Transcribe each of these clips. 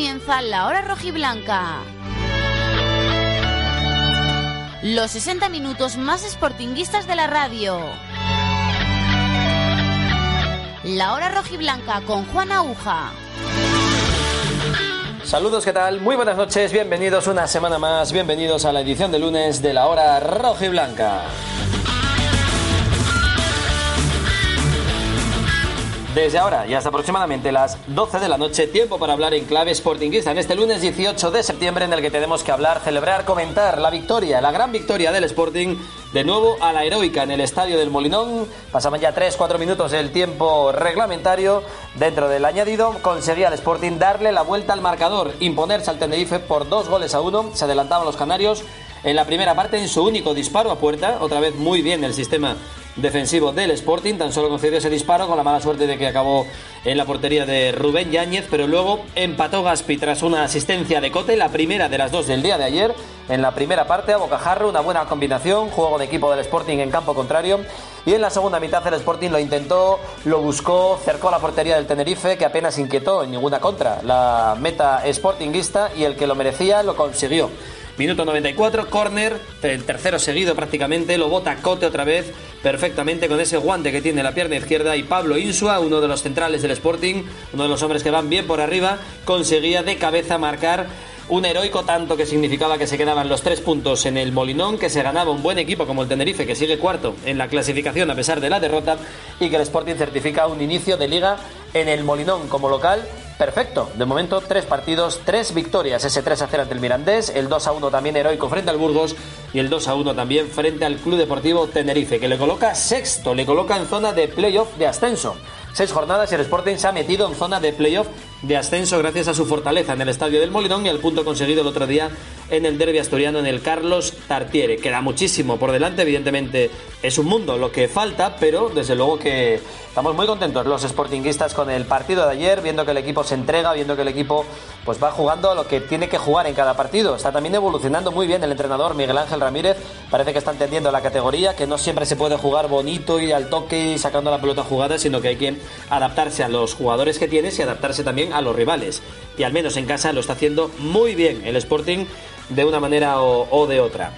comienza la hora rojiblanca. Los 60 minutos más sportinguistas de la radio. La hora rojiblanca con Juan Aguja. Saludos, ¿qué tal? Muy buenas noches, bienvenidos una semana más, bienvenidos a la edición de lunes de la hora rojiblanca. Desde ahora y hasta aproximadamente las 12 de la noche, tiempo para hablar en clave sportinguista en este lunes 18 de septiembre en el que tenemos que hablar, celebrar, comentar la victoria, la gran victoria del Sporting, de nuevo a la heroica en el Estadio del Molinón. Pasaban ya 3-4 minutos del tiempo reglamentario. Dentro del añadido conseguía el Sporting darle la vuelta al marcador, imponerse al Tenerife por dos goles a uno. Se adelantaban los canarios en la primera parte en su único disparo a puerta. Otra vez muy bien el sistema defensivo del Sporting. Tan solo concedió ese disparo con la mala suerte de que acabó en la portería de Rubén Yáñez, pero luego empató Gaspi tras una asistencia de Cote, la primera de las dos del día de ayer. En la primera parte a Bocajarro, una buena combinación, juego de equipo del Sporting en campo contrario. Y en la segunda mitad el Sporting lo intentó, lo buscó, cercó la portería del Tenerife, que apenas inquietó en ninguna contra la meta sportinguista y el que lo merecía lo consiguió. Minuto 94, córner, el tercero seguido prácticamente, lo bota Cote otra vez perfectamente con ese guante que tiene la pierna izquierda y Pablo Insua, uno de los centrales del Sporting, uno de los hombres que van bien por arriba, conseguía de cabeza marcar un heroico tanto que significaba que se quedaban los tres puntos en el Molinón, que se ganaba un buen equipo como el Tenerife, que sigue cuarto en la clasificación a pesar de la derrota, y que el Sporting certifica un inicio de liga en el Molinón como local perfecto. De momento, tres partidos, tres victorias. Ese 3 a 0 ante el Mirandés, el 2 a 1 también heroico frente al Burgos y el 2 a 1 también frente al Club Deportivo Tenerife, que le coloca sexto, le coloca en zona de playoff de ascenso. Seis jornadas y el Sporting se ha metido en zona de playoff de ascenso gracias a su fortaleza en el estadio del Molinón y al punto conseguido el otro día en el derby asturiano en el Carlos Tartiere. Queda muchísimo por delante, evidentemente es un mundo lo que falta, pero desde luego que estamos muy contentos los sportinguistas con el partido de ayer, viendo que el equipo se entrega, viendo que el equipo pues va jugando a lo que tiene que jugar en cada partido. Está también evolucionando muy bien el entrenador Miguel Ángel Ramírez, parece que está entendiendo la categoría, que no siempre se puede jugar bonito y al toque y sacando la pelota jugada, sino que hay que adaptarse a los jugadores que tienes y adaptarse también a los rivales. Y al menos en casa lo está haciendo muy bien el Sporting de una manera o, de otra.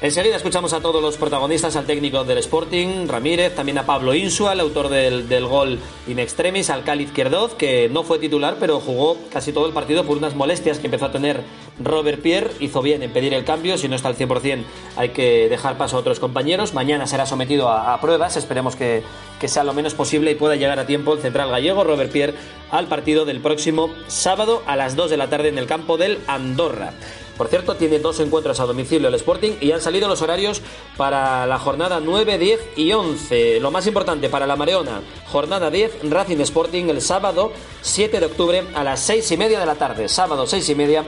Enseguida escuchamos a todos los protagonistas, al técnico del Sporting, Ramírez, también a Pablo Insua, el autor del, gol in extremis, al Cali Izquierdoz, que no fue titular, pero jugó casi todo el partido por unas molestias que empezó a tener Robert Pierre. Hizo bien en pedir el cambio, si no está al 100% hay que dejar paso a otros compañeros. Mañana será sometido a, pruebas, esperemos que, que sea lo menos posible y pueda llegar a tiempo el central gallego, Robert Pierre, al partido del próximo sábado a las 2 de la tarde en el campo del Andorra. Por cierto, tiene dos encuentros a domicilio el Sporting y han salido los horarios para la jornada 9, 10 y 11. Lo más importante para la Mareona, jornada 10, Racing Sporting el sábado 7 de octubre a las 6 y media de la tarde. Sábado 6 y media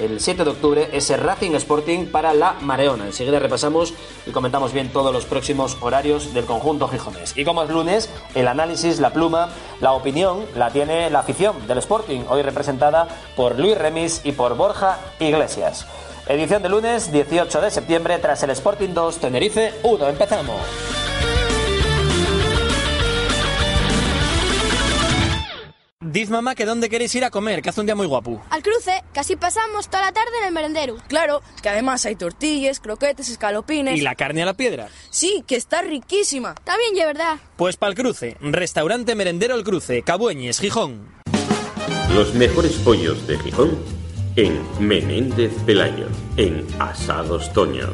el 7 de octubre ese Racing Sporting para la Mareona. Enseguida repasamos y comentamos bien todos los próximos horarios del conjunto gijonés. Y como es lunes, el análisis, la pluma, la opinión la tiene la afición del Sporting, hoy representada por Luis Remis y por Borja Iglesias. Edición de lunes 18 de septiembre tras el Sporting 2 Tenerife 1. Empezamos. Diz mamá que dónde queréis ir a comer, que hace un día muy guapo. Al cruce, casi pasamos toda la tarde en el merendero. Claro, que además hay tortillas, croquetes, escalopines. ¿Y la carne a la piedra? Sí, que está riquísima. También, de verdad. Pues para el cruce, restaurante merendero El Cruce, Cabueñes, Gijón. Los mejores pollos de Gijón en Menéndez Pelayo, en Asados Toño.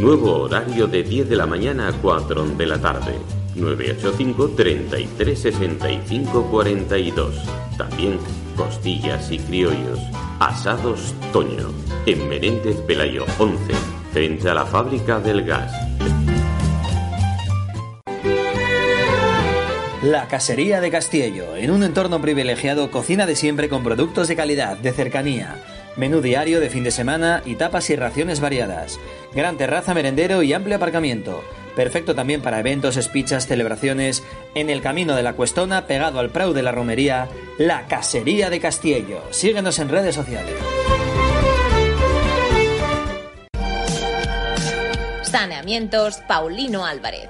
Nuevo horario de 10 de la mañana a 4 de la tarde. 985 33 65 42. También costillas y criollos. Asados Toño. En Menéndez Pelayo 11. Frente a la fábrica del gas. La Casería de Castillo, en un entorno privilegiado, cocina de siempre con productos de calidad, de cercanía. Menú diario de fin de semana y tapas y raciones variadas. Gran terraza merendero y amplio aparcamiento. Perfecto también para eventos, espichas, celebraciones. En el camino de la Cuestona, pegado al Prau de la Romería, La Casería de Castillo. Síguenos en redes sociales. Saneamientos Paulino Álvarez.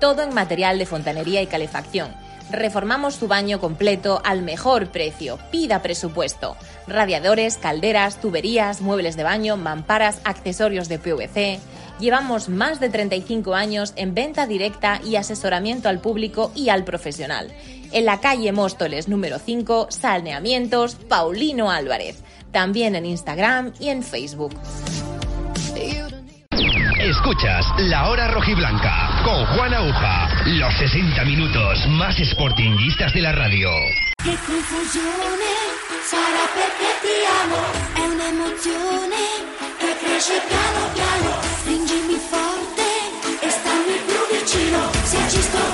Todo en material de fontanería y calefacción Reformamos su baño completo al mejor precio. Pida presupuesto. Radiadores, calderas, tuberías, muebles de baño, mamparas, accesorios de PVC. Llevamos más de 35 años en venta directa y asesoramiento al público y al profesional. En la calle Móstoles número 5, Salneamientos, Paulino Álvarez. También en Instagram y en Facebook. Escuchas La Hora Rojiblanca con Juan Aguja. Los 60 minutos más sportinguistas de la radio. Che confusione sarà perché ti amo, è un'emozione che cresce piano piano, sto.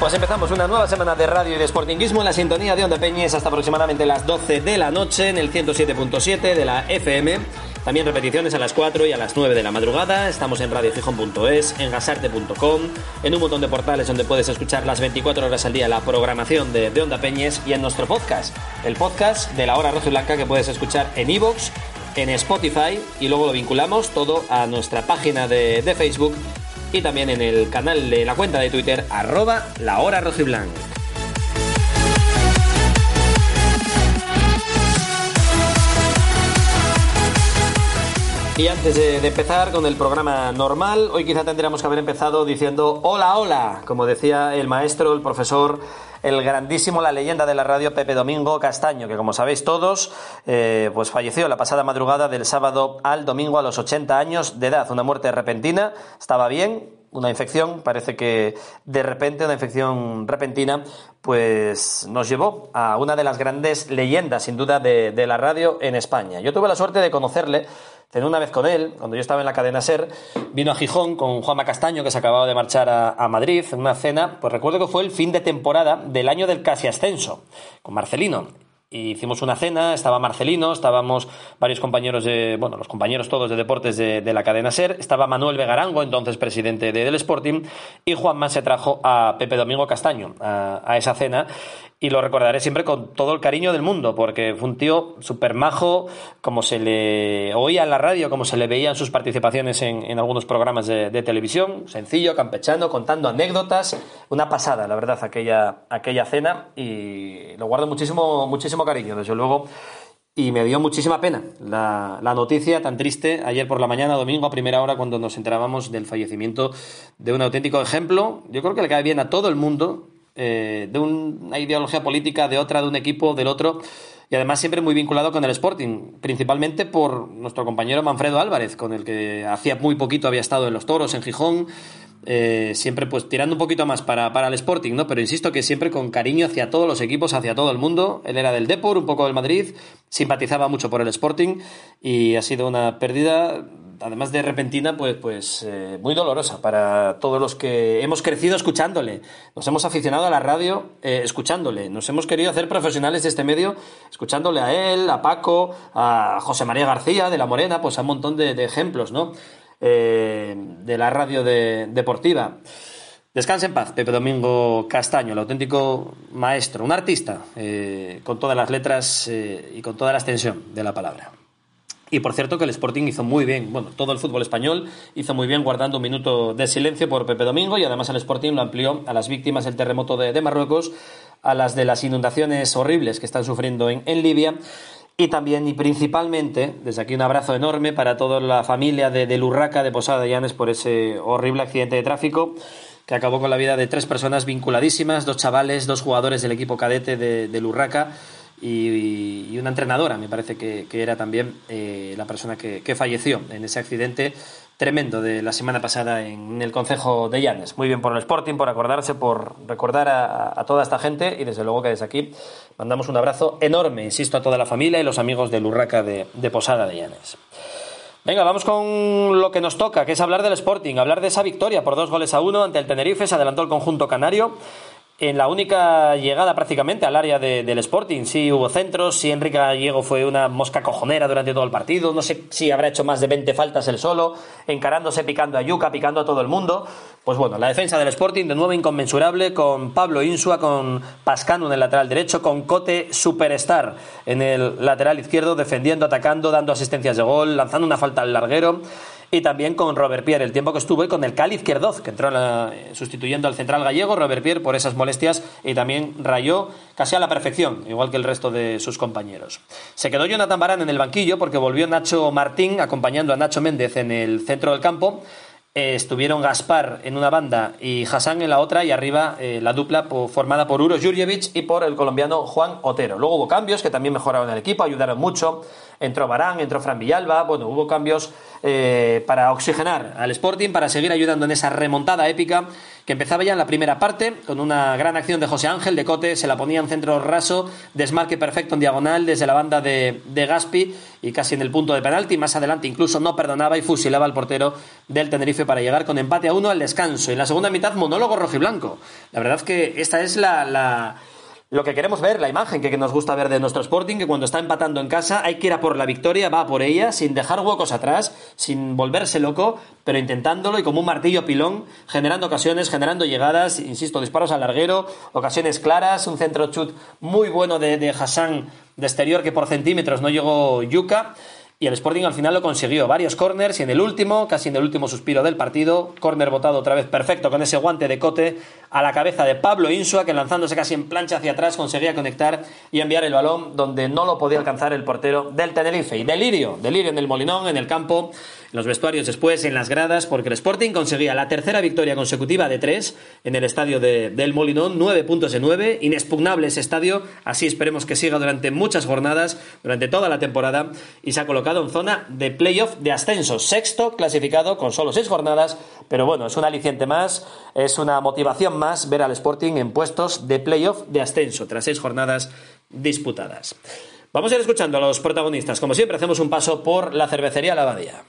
Pues empezamos una nueva semana de radio y de sportinguismo en la sintonía de Onda Peñes hasta aproximadamente las 12 de la noche en el 107.7 de la FM. También repeticiones a las 4 y a las 9 de la madrugada. Estamos en radiofijón.es, en gasarte.com, en un montón de portales donde puedes escuchar las 24 horas al día la programación de, de Onda Peñes y en nuestro podcast, el podcast de la hora roja y blanca que puedes escuchar en iVoox, en Spotify y luego lo vinculamos todo a nuestra página de, de Facebook y también en el canal de la cuenta de Twitter arroba la hora. Y antes de, de empezar con el programa normal, hoy quizá tendríamos que haber empezado diciendo hola, hola, como decía el maestro, el profesor, el grandísimo, la leyenda de la radio Pepe Domingo Castaño, que como sabéis todos, eh, pues falleció la pasada madrugada del sábado al domingo a los 80 años de edad, una muerte repentina, estaba bien, una infección, parece que de repente una infección repentina, pues nos llevó a una de las grandes leyendas, sin duda, de, de la radio en España. Yo tuve la suerte de conocerle, cené una vez con él, cuando yo estaba en la cadena SER, vino a Gijón con Juanma Castaño, que se acababa de marchar a, Madrid, en una cena, pues recuerdo que fue el fin de temporada del año del casi ascenso, con Marcelino. Y hicimos una cena, estaba Marcelino, estábamos varios compañeros de, bueno, los compañeros todos de deportes de, la cadena SER, estaba Manuel Vegarango, entonces presidente de, del Sporting, y Juanma se trajo a Pepe Domingo Castaño a esa cena, y lo recordaré siempre con todo el cariño del mundo, porque fue un tío súper majo, como se le oía en la radio, como se le veía en sus participaciones en, en algunos programas de, de, televisión, sencillo, campechano, contando anécdotas, una pasada, la verdad, aquella, aquella cena, y lo guardo muchísimo, muchísimo cariño, desde luego. Y me dio muchísima pena la, la, noticia tan triste ayer por la mañana, domingo, a primera hora, cuando nos enterábamos del fallecimiento de un auténtico ejemplo. Yo creo que le cae bien a todo el mundo, eh, de una ideología política, de otra, de un equipo, del otro, y además siempre muy vinculado con el Sporting, principalmente por nuestro compañero Manfredo Álvarez, con el que hacía muy poquito había estado en los toros, en Gijón, eh, siempre pues tirando un poquito más para, para el Sporting, ¿no? Pero insisto que siempre con cariño hacia todos los equipos, hacia todo el mundo. Él era del Depor, un poco del Madrid, simpatizaba mucho por el Sporting y ha sido una pérdida además de repentina, pues, pues eh, muy dolorosa para todos los que hemos crecido escuchándole. Nos hemos aficionado a la radio eh, escuchándole. Nos hemos querido hacer profesionales de este medio escuchándole a él, a Paco, a José María García de La Morena, pues a un montón de, ejemplos, ¿no? Eh, de la radio de, deportiva. Descanse en paz, Pepe Domingo Castaño, el auténtico maestro, un artista, con todas las letras y con toda la extensión de la palabra. Y por cierto que el Sporting hizo muy bien, bueno, todo el fútbol español hizo muy bien guardando un minuto de silencio por Pepe Domingo y además el Sporting lo amplió a las víctimas del terremoto de, de Marruecos, a las de las inundaciones horribles que están sufriendo en, en Libia. Y también y principalmente, desde aquí un abrazo enorme para toda la familia de, de Lurraca de Posada de Llanes por ese horrible accidente de tráfico que acabó con la vida de tres personas vinculadísimas, dos chavales, dos jugadores del equipo cadete de, de Lurraca y, y, una entrenadora, me parece que, que era también eh, la persona que, que, falleció en ese accidente tremendo de la semana pasada en el Concejo de Llanes. Muy bien por el Sporting, por acordarse, por recordar a, toda esta gente y desde luego que desde aquí mandamos un abrazo enorme, insisto, a toda la familia y los amigos de Lurraca de, de Posada de Llanes. Venga, vamos con lo que nos toca, que es hablar del Sporting, hablar de esa victoria por dos goles a uno ante el Tenerife, se adelantó el conjunto canario en la única llegada prácticamente al área de, del Sporting. Sí hubo centros, sí Enrique Gallego fue una mosca cojonera durante todo el partido, no sé si habrá hecho más de 20 faltas él solo, encarándose, picando a Yuca, picando a todo el mundo. Pues bueno, la defensa del Sporting de nuevo inconmensurable con Pablo Insua, con Pascano en el lateral derecho, con Cote Superstar en el lateral izquierdo, defendiendo, atacando, dando asistencias de gol, lanzando una falta al larguero y también con Robert Pierre, el tiempo que estuvo, y con el Cali Izquierdoz, que entró sustituyendo al central gallego, Robert Pierre, por esas molestias, y también rayó casi a la perfección, igual que el resto de sus compañeros. Se quedó Jonathan Barán en el banquillo porque volvió Nacho Martín acompañando a Nacho Méndez en el centro del campo. Eh, estuvieron Gaspar en una banda y Hassan en la otra y arriba eh, la dupla formada por Uros Jurjevic y por el colombiano Juan Otero. Luego hubo cambios que también mejoraron el equipo, ayudaron mucho. Entró Barán, entró Fran Villalba, bueno, hubo cambios eh, para oxigenar al Sporting, para seguir ayudando en esa remontada épica que empezaba ya en la primera parte, con una gran acción de José Ángel de Cote, se la ponía en centro raso, desmarque perfecto en diagonal desde la banda de, Gaspi y casi en el punto de penalti, más adelante incluso no perdonaba y fusilaba al portero del Tenerife para llegar con empate a uno al descanso. En la segunda mitad, monólogo rojiblanco. La verdad que esta es la lo que queremos ver, la imagen que, nos gusta ver de nuestro Sporting, que cuando está empatando en casa hay que ir a por la victoria, va por ella, sin dejar huecos atrás, sin volverse loco, pero intentándolo y como un martillo pilón, generando ocasiones, generando llegadas, insisto, disparos al larguero, ocasiones claras, un centro chut muy bueno de, de Hassan de exterior que por centímetros no llegó Yuka. Y el Sporting al final lo consiguió. Varios corners y en el último, casi en el último suspiro del partido, corner botado otra vez perfecto con ese guante de cote a la cabeza de Pablo Insua, que lanzándose casi en plancha hacia atrás conseguía conectar y enviar el balón donde no lo podía alcanzar el portero del Tenerife. Y delirio, delirio en el Molinón, en el campo los vestuarios después, en las gradas, porque el Sporting conseguía la tercera victoria consecutiva de tres en el estadio de, del Molinón, nueve puntos de nueve, inexpugnable ese estadio, así esperemos que siga durante muchas jornadas, durante toda la temporada, y se ha colocado en zona de playoff de ascenso, sexto clasificado con solo seis jornadas, pero bueno, es un aliciente más, es una motivación más ver al Sporting en puestos de playoff de ascenso, tras seis jornadas disputadas. Vamos a ir escuchando a los protagonistas. Como siempre, hacemos un paso por la cervecería La Abadía.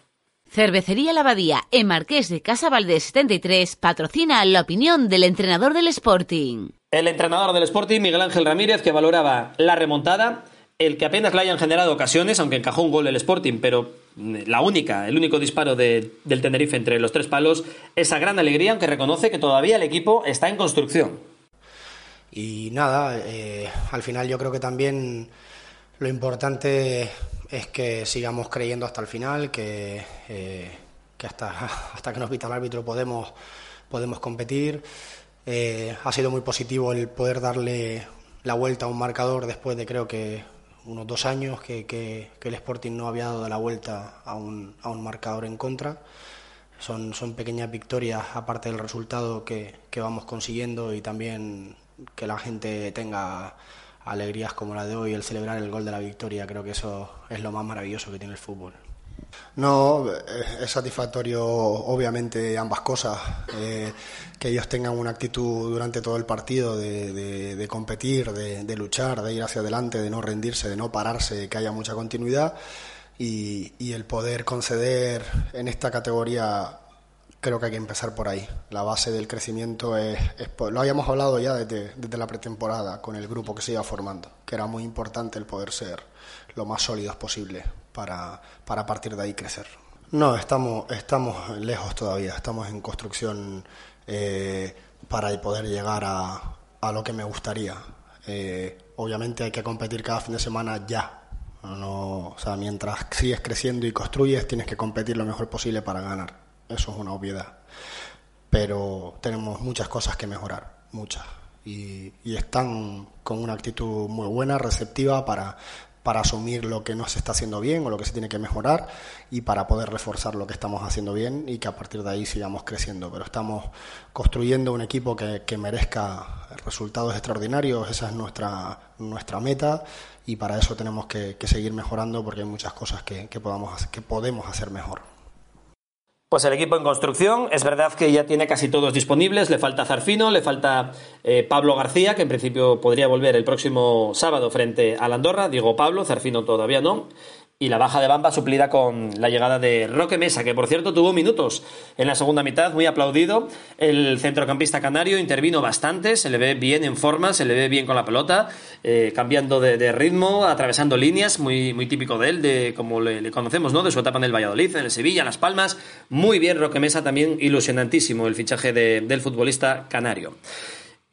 Cervecería La Abadía, en Marqués de Casa Valdés 73, patrocina la opinión del entrenador del Sporting. El entrenador del Sporting, Miguel Ángel Ramírez, que valoraba la remontada, el que apenas le hayan generado ocasiones, aunque encajó un gol el Sporting, pero mm, la única, el único disparo del Tenerife entre los tres palos, esa gran alegría, aunque reconoce que todavía el equipo está en construcción. Y nada, eh, al final yo creo que también lo importante es que sigamos creyendo hasta el final, que, eh, que hasta, hasta que nos pita el árbitro podemos, podemos competir. Eh, ha sido muy positivo el poder darle la vuelta a un marcador después de creo que unos dos años que, que, el Sporting no había dado la vuelta a un, a un marcador en contra. Son, son pequeñas victorias aparte del resultado que, que vamos consiguiendo y también que la gente tenga alegrías como la de hoy, el celebrar el gol de la victoria, creo que eso es lo más maravilloso que tiene el fútbol. No, es satisfactorio obviamente ambas cosas, eh, que ellos tengan una actitud durante todo el partido de, competir, de, luchar, de ir hacia adelante, de no rendirse, de no pararse, que haya mucha continuidad y, y el poder conceder en esta categoría creo que hay que empezar por ahí. La base del crecimiento es, lo habíamos hablado ya desde, la pretemporada con el grupo que se iba formando, que era muy importante el poder ser lo más sólidos posible para, para partir de ahí crecer. No, estamos, estamos lejos todavía, estamos en construcción eh, para poder llegar a, a, lo que me gustaría. Eh, obviamente hay que competir cada fin de semana ya. No, o sea, mientras sigues creciendo y construyes, tienes que competir lo mejor posible para ganar eso es una obviedad. Pero tenemos muchas cosas que mejorar, muchas. Y, están con una actitud muy buena, receptiva para, para asumir lo que no se está haciendo bien o lo que se tiene que mejorar y para poder reforzar lo que estamos haciendo bien y que a partir de ahí sigamos creciendo. Pero estamos construyendo un equipo que, merezca resultados extraordinarios, esa es nuestra, nuestra meta y para eso tenemos que, seguir mejorando porque hay muchas cosas que, podemos hacer mejor. Pues el equipo en construcción, es verdad que ya tiene casi todos disponibles, le falta Zarfino, le falta eh, Pablo García, que en principio podría volver el próximo sábado frente al Andorra, digo Pablo, Zarfino todavía no, y la baja de Bamba suplida con la llegada de Roque Mesa, que por cierto tuvo minutos en la segunda mitad, muy aplaudido. El centrocampista canario intervino bastante, se le ve bien en forma, se le ve bien con la pelota, eh, cambiando de, ritmo, atravesando líneas, muy, muy típico de él, de como le, conocemos, ¿no? De su etapa en el Valladolid, en el Sevilla, en Las Palmas. Muy bien Roque Mesa, también ilusionantísimo el fichaje del futbolista canario.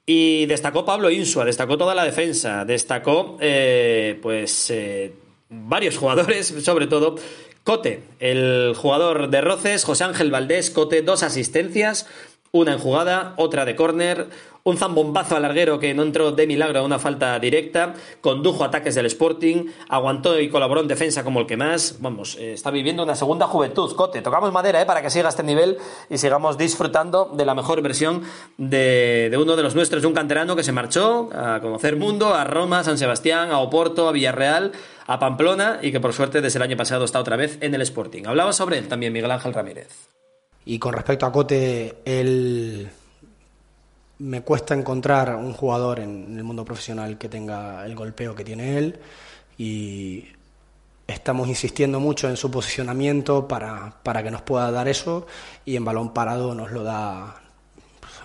Y destacó Pablo Insua, destacó toda la defensa, destacó, eh, pues. Eh, varios jugadores, sobre todo Cote, el jugador de Roces, José Ángel Valdés, Cote, dos asistencias, una en jugada, otra de córner, un zambombazo al larguero que no entró de milagro a una falta directa, condujo ataques del Sporting, aguantó y colaboró en defensa como el que más. Vamos, eh, está viviendo una segunda juventud. Cote, tocamos madera eh, para que siga este nivel y sigamos disfrutando de la mejor versión de, de uno de los nuestros, de un canterano que se marchó a conocer mundo, a Roma, a San Sebastián, a Oporto, a Villarreal, a Pamplona y que por suerte desde el año pasado está otra vez en el Sporting. Hablaba sobre él también Miguel Ángel Ramírez. Y con respecto a Cote, él me cuesta encontrar un jugador en el mundo profesional que tenga el golpeo que tiene él y estamos insistiendo mucho en su posicionamiento para, para que nos pueda dar eso y en balón parado nos lo da,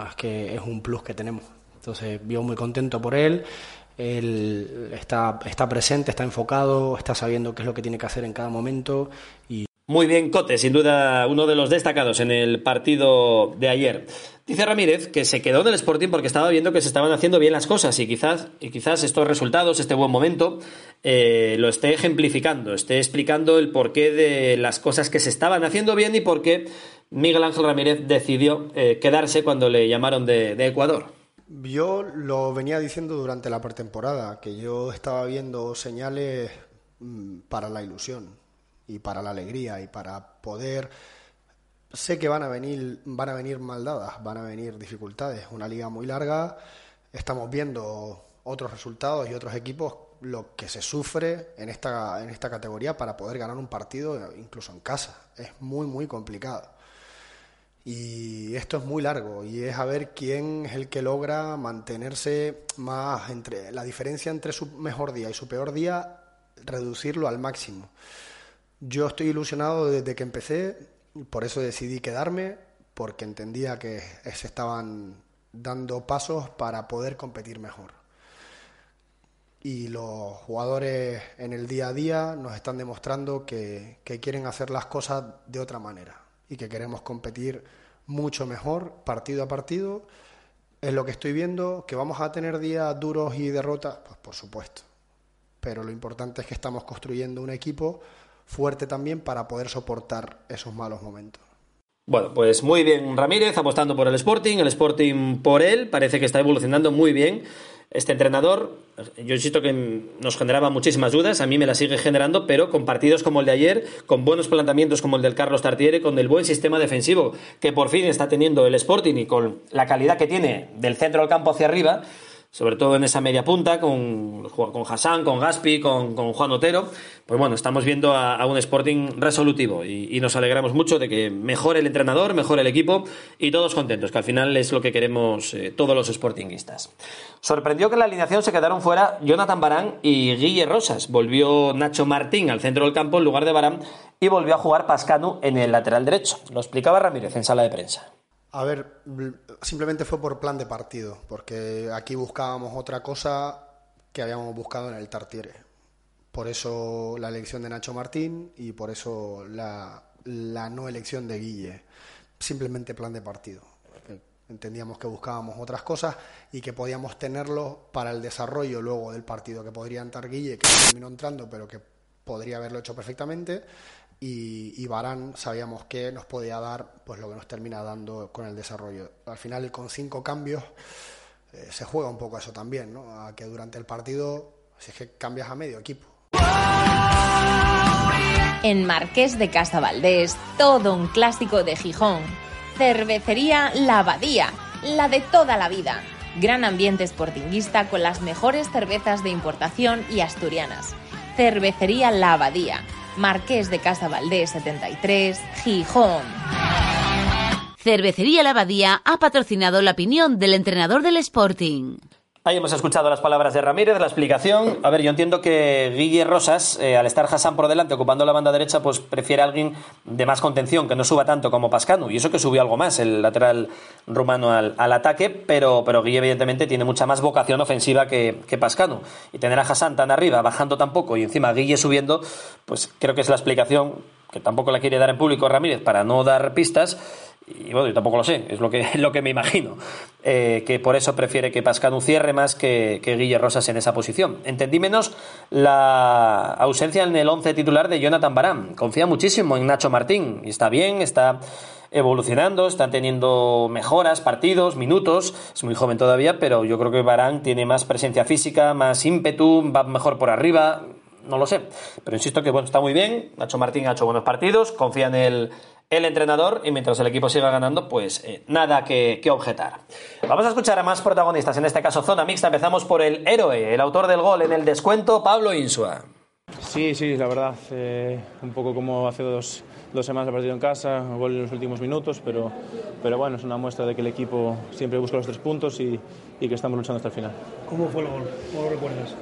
es que es un plus que tenemos. Entonces, vivo muy contento por él. Él está, está presente, está enfocado, está sabiendo qué es lo que tiene que hacer en cada momento y muy bien, Cote, sin duda uno de los destacados en el partido de ayer. Dice Ramírez que se quedó en el Sporting porque estaba viendo que se estaban haciendo bien las cosas y quizás, y quizás estos resultados, este buen momento, eh, lo esté ejemplificando, esté explicando el porqué de las cosas que se estaban haciendo bien y por qué Miguel Ángel Ramírez decidió eh, quedarse cuando le llamaron de, de Ecuador. Yo lo venía diciendo durante la pretemporada, que yo estaba viendo señales mm, para la ilusión y para la alegría y para poder sé que van a venir van a venir maldadas, van a venir dificultades, una liga muy larga, estamos viendo otros resultados y otros equipos lo que se sufre en esta en esta categoría para poder ganar un partido incluso en casa, es muy muy complicado. Y esto es muy largo y es a ver quién es el que logra mantenerse más entre la diferencia entre su mejor día y su peor día, reducirlo al máximo. Yo estoy ilusionado desde que empecé, por eso decidí quedarme, porque entendía que se estaban dando pasos para poder competir mejor. Y los jugadores en el día a día nos están demostrando que, que quieren hacer las cosas de otra manera y que queremos competir mucho mejor partido a partido. Es lo que estoy viendo, que vamos a tener días duros y derrotas, pues por supuesto. Pero lo importante es que estamos construyendo un equipo fuerte también para poder soportar esos malos momentos. Bueno, pues muy bien Ramírez apostando por el Sporting, el Sporting por él, parece que está evolucionando muy bien. Este entrenador, yo insisto que nos generaba muchísimas dudas, a mí me las sigue generando, pero con partidos como el de ayer, con buenos planteamientos como el del Carlos Tartiere, con el buen sistema defensivo que por fin está teniendo el Sporting y con la calidad que tiene del centro del campo hacia arriba, sobre todo en esa media punta, con, con Hassan, con Gaspi, con, con Juan Otero, pues bueno, estamos viendo a, un Sporting resolutivo y, nos alegramos mucho de que mejore el entrenador, mejore el equipo y todos contentos, que al final es lo que queremos eh, todos los Sportingistas. Sorprendió que en la alineación se quedaron fuera Jonathan Barán y Guille Rosas. Volvió Nacho Martín al centro del campo en lugar de Barán y volvió a jugar Pascanu en el lateral derecho. Lo explicaba Ramírez en sala de prensa. A ver, simplemente fue por plan de partido, porque aquí buscábamos otra cosa que habíamos buscado en el Tartiere. Por eso la elección de Nacho Martín y por eso la, no elección de Guille. Simplemente plan de partido. Entendíamos que buscábamos otras cosas y que podíamos tenerlo para el desarrollo luego del partido, que podría entrar Guille, que terminó entrando, pero que podría haberlo hecho perfectamente y, Barán sabíamos que nos podía dar pues lo que nos termina dando con el desarrollo. Al final con cinco cambios eh, se juega un poco eso también, ¿no? A que durante el partido si es que cambias a medio equipo. En Marqués de Casa Valdés, todo un clásico de Gijón. Cervecería La Abadía, la de toda la vida. Gran ambiente sportinguista con las mejores cervezas de importación y asturianas. Cervecería La Abadía Marqués de Casa Valdés 73, Gijón. Cervecería La Abadía ha patrocinado la opinión del entrenador del Sporting. Ahí hemos escuchado las palabras de Ramírez, la explicación. A ver, yo entiendo que Guille Rosas, eh, al estar Hassan por delante ocupando la banda derecha, pues prefiere a alguien de más contención, que no suba tanto como Pascanu. Y eso que subió algo más el lateral rumano al, ataque, pero, pero Guille evidentemente tiene mucha más vocación ofensiva que, que Pascanu. Y tener a Hassan tan arriba, bajando tan poco, y encima Guille subiendo, pues creo que es la explicación que tampoco la quiere dar en público Ramírez para no dar pistas y bueno, yo tampoco lo sé, es lo que, lo que me imagino, eh, que por eso prefiere que Pascanu cierre más que, que Guille Rosas en esa posición. Entendí menos la ausencia en el once titular de Jonathan Barán. Confía muchísimo en Nacho Martín y está bien, está evolucionando, está teniendo mejoras, partidos, minutos, es muy joven todavía, pero yo creo que Barán tiene más presencia física, más ímpetu, va mejor por arriba, no lo sé, pero insisto que bueno, está muy bien, Nacho Martín ha hecho buenos partidos, confía en el, el entrenador y mientras el equipo siga ganando, pues eh, nada que, que, objetar. Vamos a escuchar a más protagonistas, en este caso zona mixta, empezamos por el héroe, el autor del gol en el descuento, Pablo Insua. Sí, sí, la verdad, eh, un poco como hace dos, dos semanas el partido en casa, gol en los últimos minutos, pero, pero bueno, es una muestra de que el equipo siempre busca los tres puntos y, y que estamos luchando hasta el final. ¿Cómo fue el gol? ¿Cómo lo recuerdas?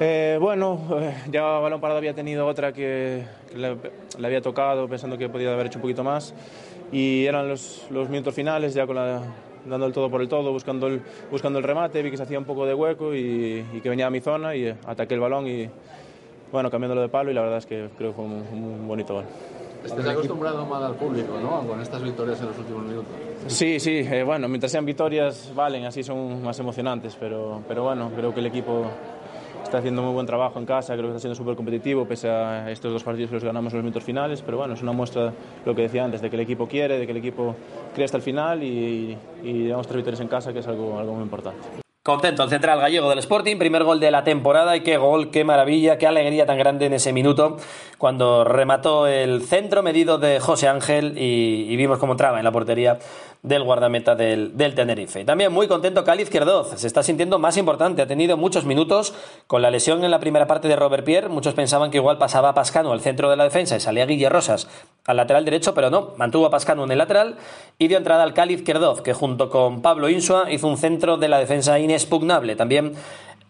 Eh, bueno, eh, ya Balón Parado había tenido otra que, que le, le, había tocado pensando que podía haber hecho un poquito más y eran los, los minutos finales ya con la, dando el todo por el todo, buscando el, buscando el remate, vi que se hacía un poco de hueco y, y que venía a mi zona y ataqué el balón y bueno, cambiándolo de palo y la verdad es que creo que fue un, un bonito gol. Estás acostumbrado mal al público, ¿no? Con estas victorias en los últimos minutos. Sí, sí, eh, bueno, mientras sean victorias, valen, así son más emocionantes, pero, pero bueno, creo que el equipo está haciendo muy buen trabajo en casa, creo que está siendo súper competitivo, pese a estos dos partidos que los ganamos en los minutos finales, pero bueno, es una muestra, lo que decía antes, de que el equipo quiere, de que el equipo cree hasta el final y, y damos tres victorias en casa, que es algo, algo muy importante. Contento el central gallego del Sporting, primer gol de la temporada y qué gol, qué maravilla, qué alegría tan grande en ese minuto cuando remató el centro medido de José Ángel y, y vimos cómo entraba en la portería del guardameta del, del Tenerife. También muy contento Cali Izquierdoz, se está sintiendo más importante, ha tenido muchos minutos con la lesión en la primera parte de Robert Pierre, muchos pensaban que igual pasaba a Pascano al centro de la defensa y salía Guille Rosas al lateral derecho, pero no, mantuvo a Pascano en el lateral y dio entrada al Cali Izquierdoz, que junto con Pablo Insua hizo un centro de la defensa inexpugnable, también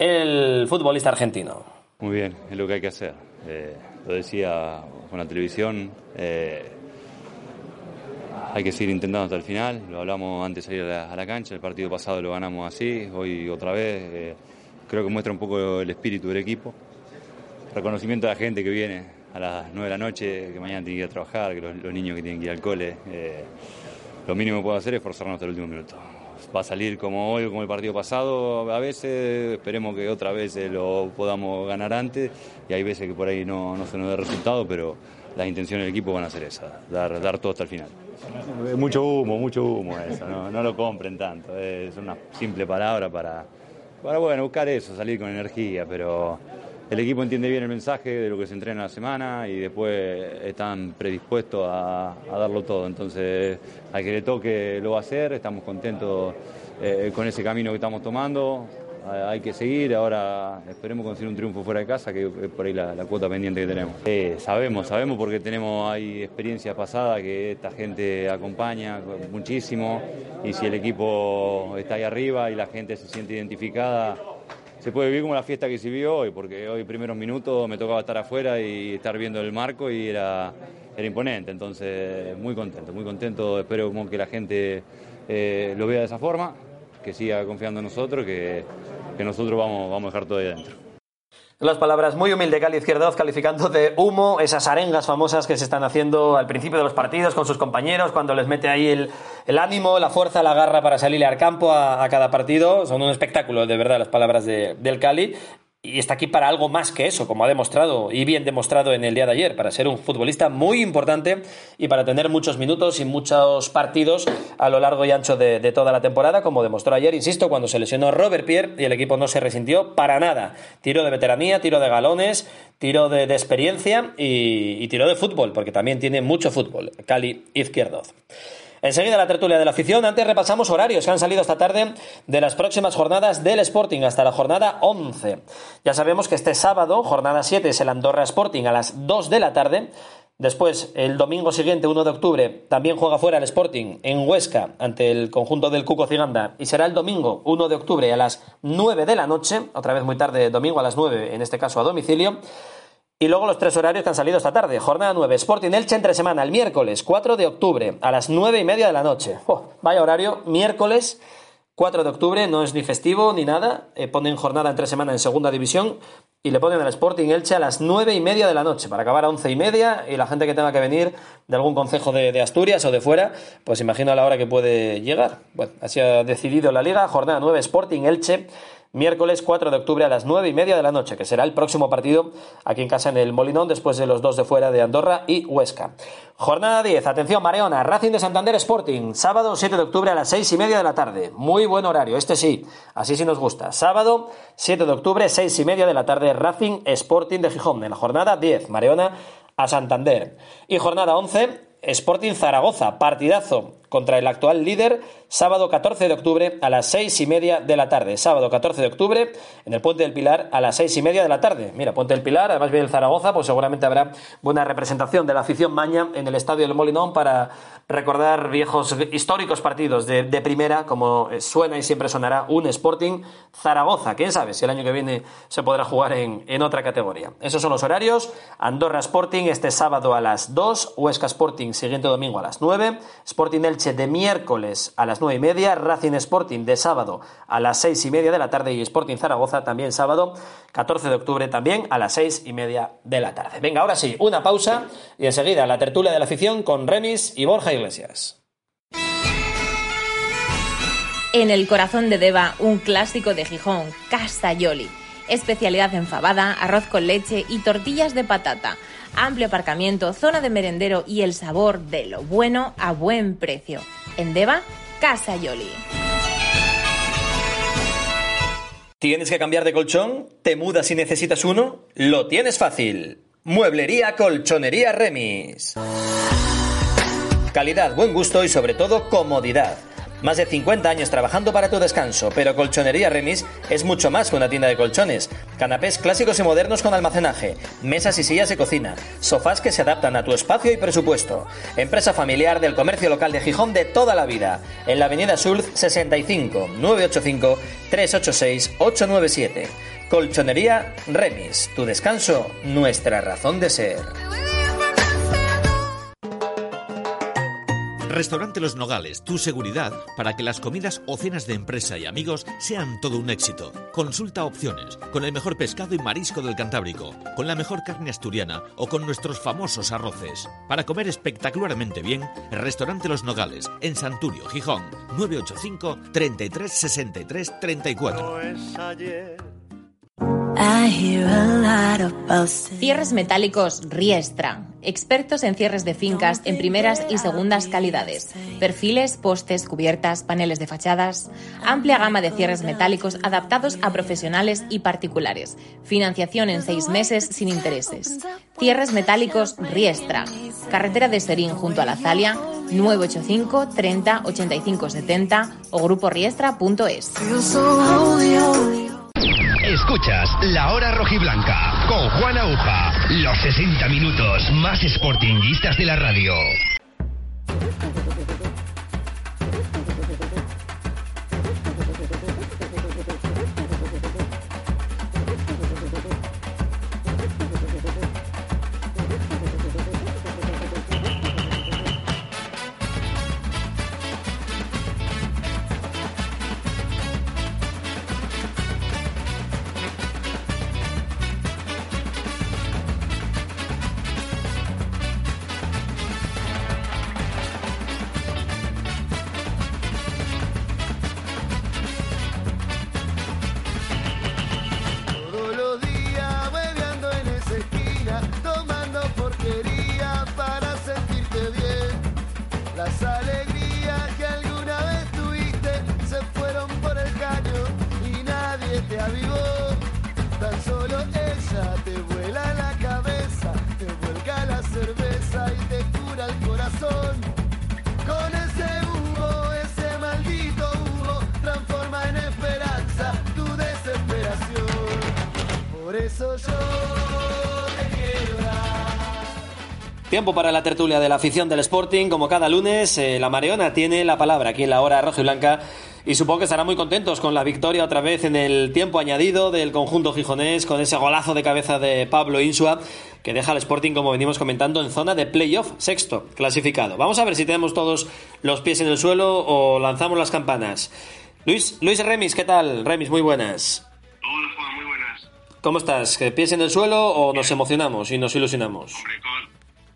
el futbolista argentino. Muy bien, es lo que hay que hacer. Eh, lo decía con la televisión, eh, hay que seguir intentando hasta el final, lo hablamos antes de salir a la, cancha, el partido pasado lo ganamos así, hoy otra vez, eh, creo que muestra un poco el espíritu del equipo, reconocimiento a la gente que viene a las 9 de la noche, que mañana tiene que ir a trabajar, que los, niños que tienen que ir al cole, eh, lo mínimo que puedo hacer es forzarnos hasta el último minuto. Va a salir como hoy, como el partido pasado, a veces, esperemos que otra vez lo podamos ganar antes, y hay veces que por ahí no, se nos dé resultado, pero las intenciones del equipo van a ser esas, dar todo hasta el final. Mucho humo, mucho humo eso, no, lo compren tanto, es una simple palabra para, para bueno, buscar eso, salir con energía, pero el equipo entiende bien el mensaje de lo que se entrena la semana y después están predispuestos a, a darlo todo, entonces al que le toque lo va a hacer, estamos contentos eh, con ese camino que estamos tomando, hay que seguir, ahora esperemos conseguir un triunfo fuera de casa, que es por ahí la, cuota pendiente que tenemos. Eh, sabemos, sabemos porque tenemos hay experiencia pasada que esta gente acompaña muchísimo y si el equipo está ahí arriba y la gente se siente identificada, se puede vivir como la fiesta que se vio hoy, porque hoy primeros minutos me tocaba estar afuera y estar viendo el marco y era, era imponente, entonces muy contento, muy contento, espero como que la gente eh, lo vea de esa forma, que siga confiando en nosotros, que que nosotros vamos, vamos a dejar todo ahí adentro. Las palabras muy humilde Cali Izquierdoz calificando de humo esas arengas famosas que se están haciendo al principio de los partidos con sus compañeros, cuando les mete ahí el, el ánimo, la fuerza, la garra para salir al campo a, a, cada partido. Son un espectáculo, de verdad, las palabras de, del Cali y está aquí para algo más que eso, como ha demostrado y bien demostrado en el día de ayer, para ser un futbolista muy importante y para tener muchos minutos y muchos partidos a lo largo y ancho de, toda la temporada, como demostró ayer, insisto, cuando se lesionó Robert Pierre y el equipo no se resintió para nada. Tiro de veteranía, tiro de galones, tiro de, de experiencia y, y, tiro de fútbol, porque también tiene mucho fútbol. Cali Izquierdoz. Enseguida la tertulia de la afición. Antes repasamos horarios que han salido esta tarde de las próximas jornadas del Sporting hasta la jornada 11. Ya sabemos que este sábado, jornada 7, es el Andorra Sporting a las 2 de la tarde. Después, el domingo siguiente, 1 de octubre, también juega fuera el Sporting en Huesca ante el conjunto del Cuco Ciganda. Y será el domingo 1 de octubre a las 9 de la noche, otra vez muy tarde, domingo a las 9, en este caso a domicilio. Y luego los tres horarios que han salido esta tarde. Jornada 9, Sporting Elche entre semana, el miércoles 4 de octubre a las 9 y media de la noche. Oh, vaya horario, miércoles 4 de octubre, no es ni festivo ni nada. Eh, ponen jornada entre semana en segunda división. y le ponen al Sporting Elche a las nueve y media de la noche para acabar a once y media y la gente que tenga que venir de algún concejo de, de, Asturias o de fuera, pues imagino a la hora que puede llegar. Bueno, así ha decidido la liga, jornada 9 Sporting Elche miércoles 4 de octubre a las 9 y media de la noche, que será el próximo partido aquí en casa en el Molinón, después de los dos de fuera de Andorra y Huesca. Jornada 10, atención Mareona, Racing de Santander Sporting, sábado 7 de octubre a las 6 y media de la tarde. Muy buen horario, este sí, así sí nos gusta. Sábado 7 de octubre, 6 y media de la tarde, Racing Sporting de Gijón. En la jornada 10, Mareona a Santander. Y jornada 11, Sporting Zaragoza, partidazo contra el actual líder, sábado 14 de octubre a las 6 y media de la tarde. Sábado 14 de octubre en el Puente del Pilar a las 6 y media de la tarde. Mira, Puente del Pilar, además viene el Zaragoza, pues seguramente habrá buena representación de la afición maña en el Estadio del Molinón para recordar viejos históricos partidos de, de primera, como suena y siempre sonará un Sporting Zaragoza. Quién sabe si el año que viene se podrá jugar en, en otra categoría. Esos son los horarios. Andorra Sporting este sábado a las 2, Huesca Sporting siguiente domingo a las 9, Sporting Elche de miércoles a las 9 y media, Racing Sporting de sábado a las 6 y media de la tarde y Sporting Zaragoza también sábado 14 de octubre también a las 6 y media de la tarde. Venga, ahora sí, una pausa y enseguida la tertulia de la afición con Remis y Borja Iglesias. En el corazón de Deva, un clásico de Gijón, Casayoli. Especialidad en fabada, arroz con leche y tortillas de patata. Amplio aparcamiento, zona de merendero y el sabor de lo bueno a buen precio. En Deva, Casayoli. ¿Tienes que cambiar de colchón? ¿Te mudas y necesitas uno? Lo tienes fácil. Mueblería Colchonería Remis. Calidad, buen gusto y sobre todo comodidad. Más de 50 años trabajando para tu descanso, pero Colchonería Remis es mucho más que una tienda de colchones. Canapés clásicos y modernos con almacenaje, mesas y sillas de cocina, sofás que se adaptan a tu espacio y presupuesto. Empresa familiar del comercio local de Gijón de toda la vida. En la Avenida Sulz 65 985 386 897. Colchonería Remis. Tu descanso, nuestra razón de ser. Restaurante Los Nogales, tu seguridad para que las comidas o cenas de empresa y amigos sean todo un éxito. Consulta opciones, con el mejor pescado y marisco del Cantábrico, con la mejor carne asturiana o con nuestros famosos arroces. Para comer espectacularmente bien, Restaurante Los Nogales, en Santurio, Gijón, 985 33 63 34. Cierres metálicos Riestra. Expertos en cierres de fincas en primeras y segundas calidades. Perfiles, postes, cubiertas, paneles de fachadas. Amplia gama de cierres metálicos adaptados a profesionales y particulares. Financiación en seis meses sin intereses. Cierres metálicos Riestra. Carretera de Serín junto a la Zalia. 985 30 85 70 o gruporiestra.es. Escuchas La Hora Rojiblanca con Juan Aguja. Los 60 minutos más sportinguistas de la radio. Tiempo para la tertulia de la afición del Sporting. Como cada lunes, eh, la Mareona tiene la palabra aquí en la hora roja y blanca. Y supongo que estarán muy contentos con la victoria otra vez en el tiempo añadido del conjunto gijonés, con ese golazo de cabeza de Pablo Insua, que deja al Sporting, como venimos comentando, en zona de playoff, sexto clasificado. Vamos a ver si tenemos todos los pies en el suelo o lanzamos las campanas. Luis, Luis Remis, ¿qué tal? Remis, muy buenas. ¿Cómo estás? ¿Que ¿Pies en el suelo o nos emocionamos y nos ilusionamos?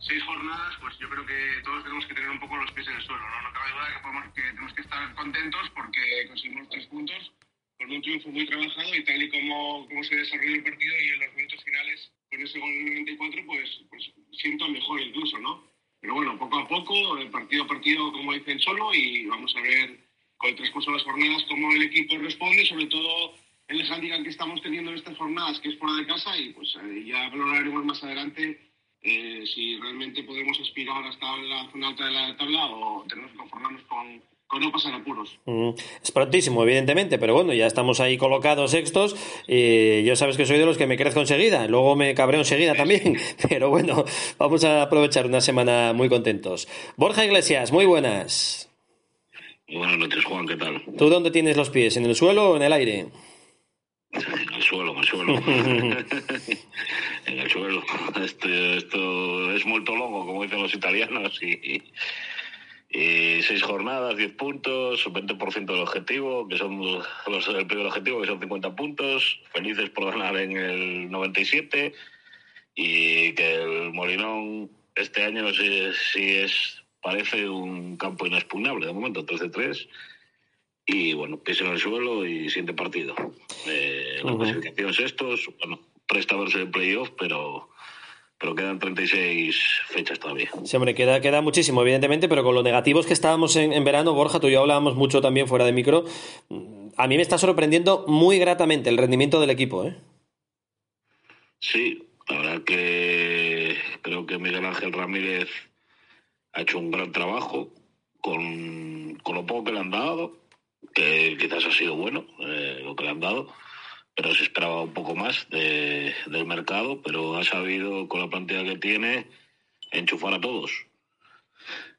Seis jornadas, pues yo creo que todos tenemos que tener un poco los pies en el suelo, ¿no? No cabe duda que, podemos, que tenemos que estar contentos porque conseguimos tres puntos con un triunfo muy trabajado y tal y como, como se desarrolló el partido y en los minutos finales, con ese gol en el 94, pues, pues siento mejor incluso, ¿no? Pero bueno, poco a poco, el partido a partido, como dicen, solo y vamos a ver con el transcurso las jornadas cómo el equipo responde, sobre todo el handicap que estamos teniendo en estas jornadas, que es fuera de casa, y pues eh, ya valoraremos más adelante eh, si realmente podemos aspirar hasta la zona alta de la tabla o tenemos que conformarnos con, con no pasar apuros. Mm, Es prontísimo, evidentemente, pero bueno, ya estamos ahí colocados sextos y yo sabes que soy de los que me crezco enseguida, luego me cabreo enseguida también, pero bueno, vamos a aprovechar una semana muy contentos. Borja Iglesias, muy buenas. Buenas noches, Juan, ¿qué tal? ¿Tú dónde tienes los pies? ¿En el suelo o en el aire? El suelo, en el suelo. En el suelo. Este, esto es muy loco, como dicen los italianos, y, y seis jornadas, 10 puntos, 20% del objetivo, que son los, el primer objetivo, que son 50 puntos, felices por ganar en el 97, y que el Molinón este año sí, sí es parece un campo inexpugnable, de momento 3 de 3, y bueno, pies en el suelo y siguiente partido. Eh, la Ujú. clasificación es estos, bueno, presta a verse el playoff, pero, pero quedan 36 fechas todavía. Sí, hombre, queda, queda muchísimo, evidentemente, pero con lo negativos que estábamos en, en verano, Borja, tú y yo hablábamos mucho también fuera de micro, a mí me está sorprendiendo muy gratamente el rendimiento del equipo, ¿eh? Sí, la verdad que creo que Miguel Ángel Ramírez ha hecho un gran trabajo con, con lo poco que le han dado, que quizás ha sido bueno eh, lo que le han dado, pero se esperaba un poco más de- del mercado, pero ha sabido con la plantilla que tiene enchufar a todos.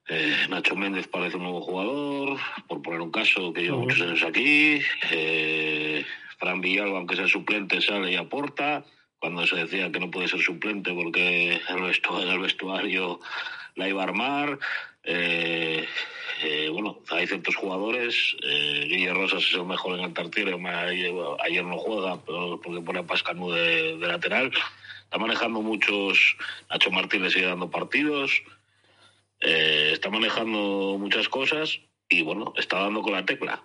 Eh, Nacho Méndez parece un nuevo jugador, por poner un caso que lleva muchos años aquí. Eh, Fran Villalba, aunque sea suplente, sale y aporta. Cuando se decía que no puede ser suplente porque el vestuario, el vestuario la iba a armar. Eh, eh, bueno, hay ciertos jugadores. Eh, Guille Rosas es el mejor en el. Ayer, ayer no juega pero porque pone a Pascanú de, de lateral. Está manejando muchos. Nacho Martínez sigue dando partidos. Eh, está manejando muchas cosas y bueno, está dando con la tecla.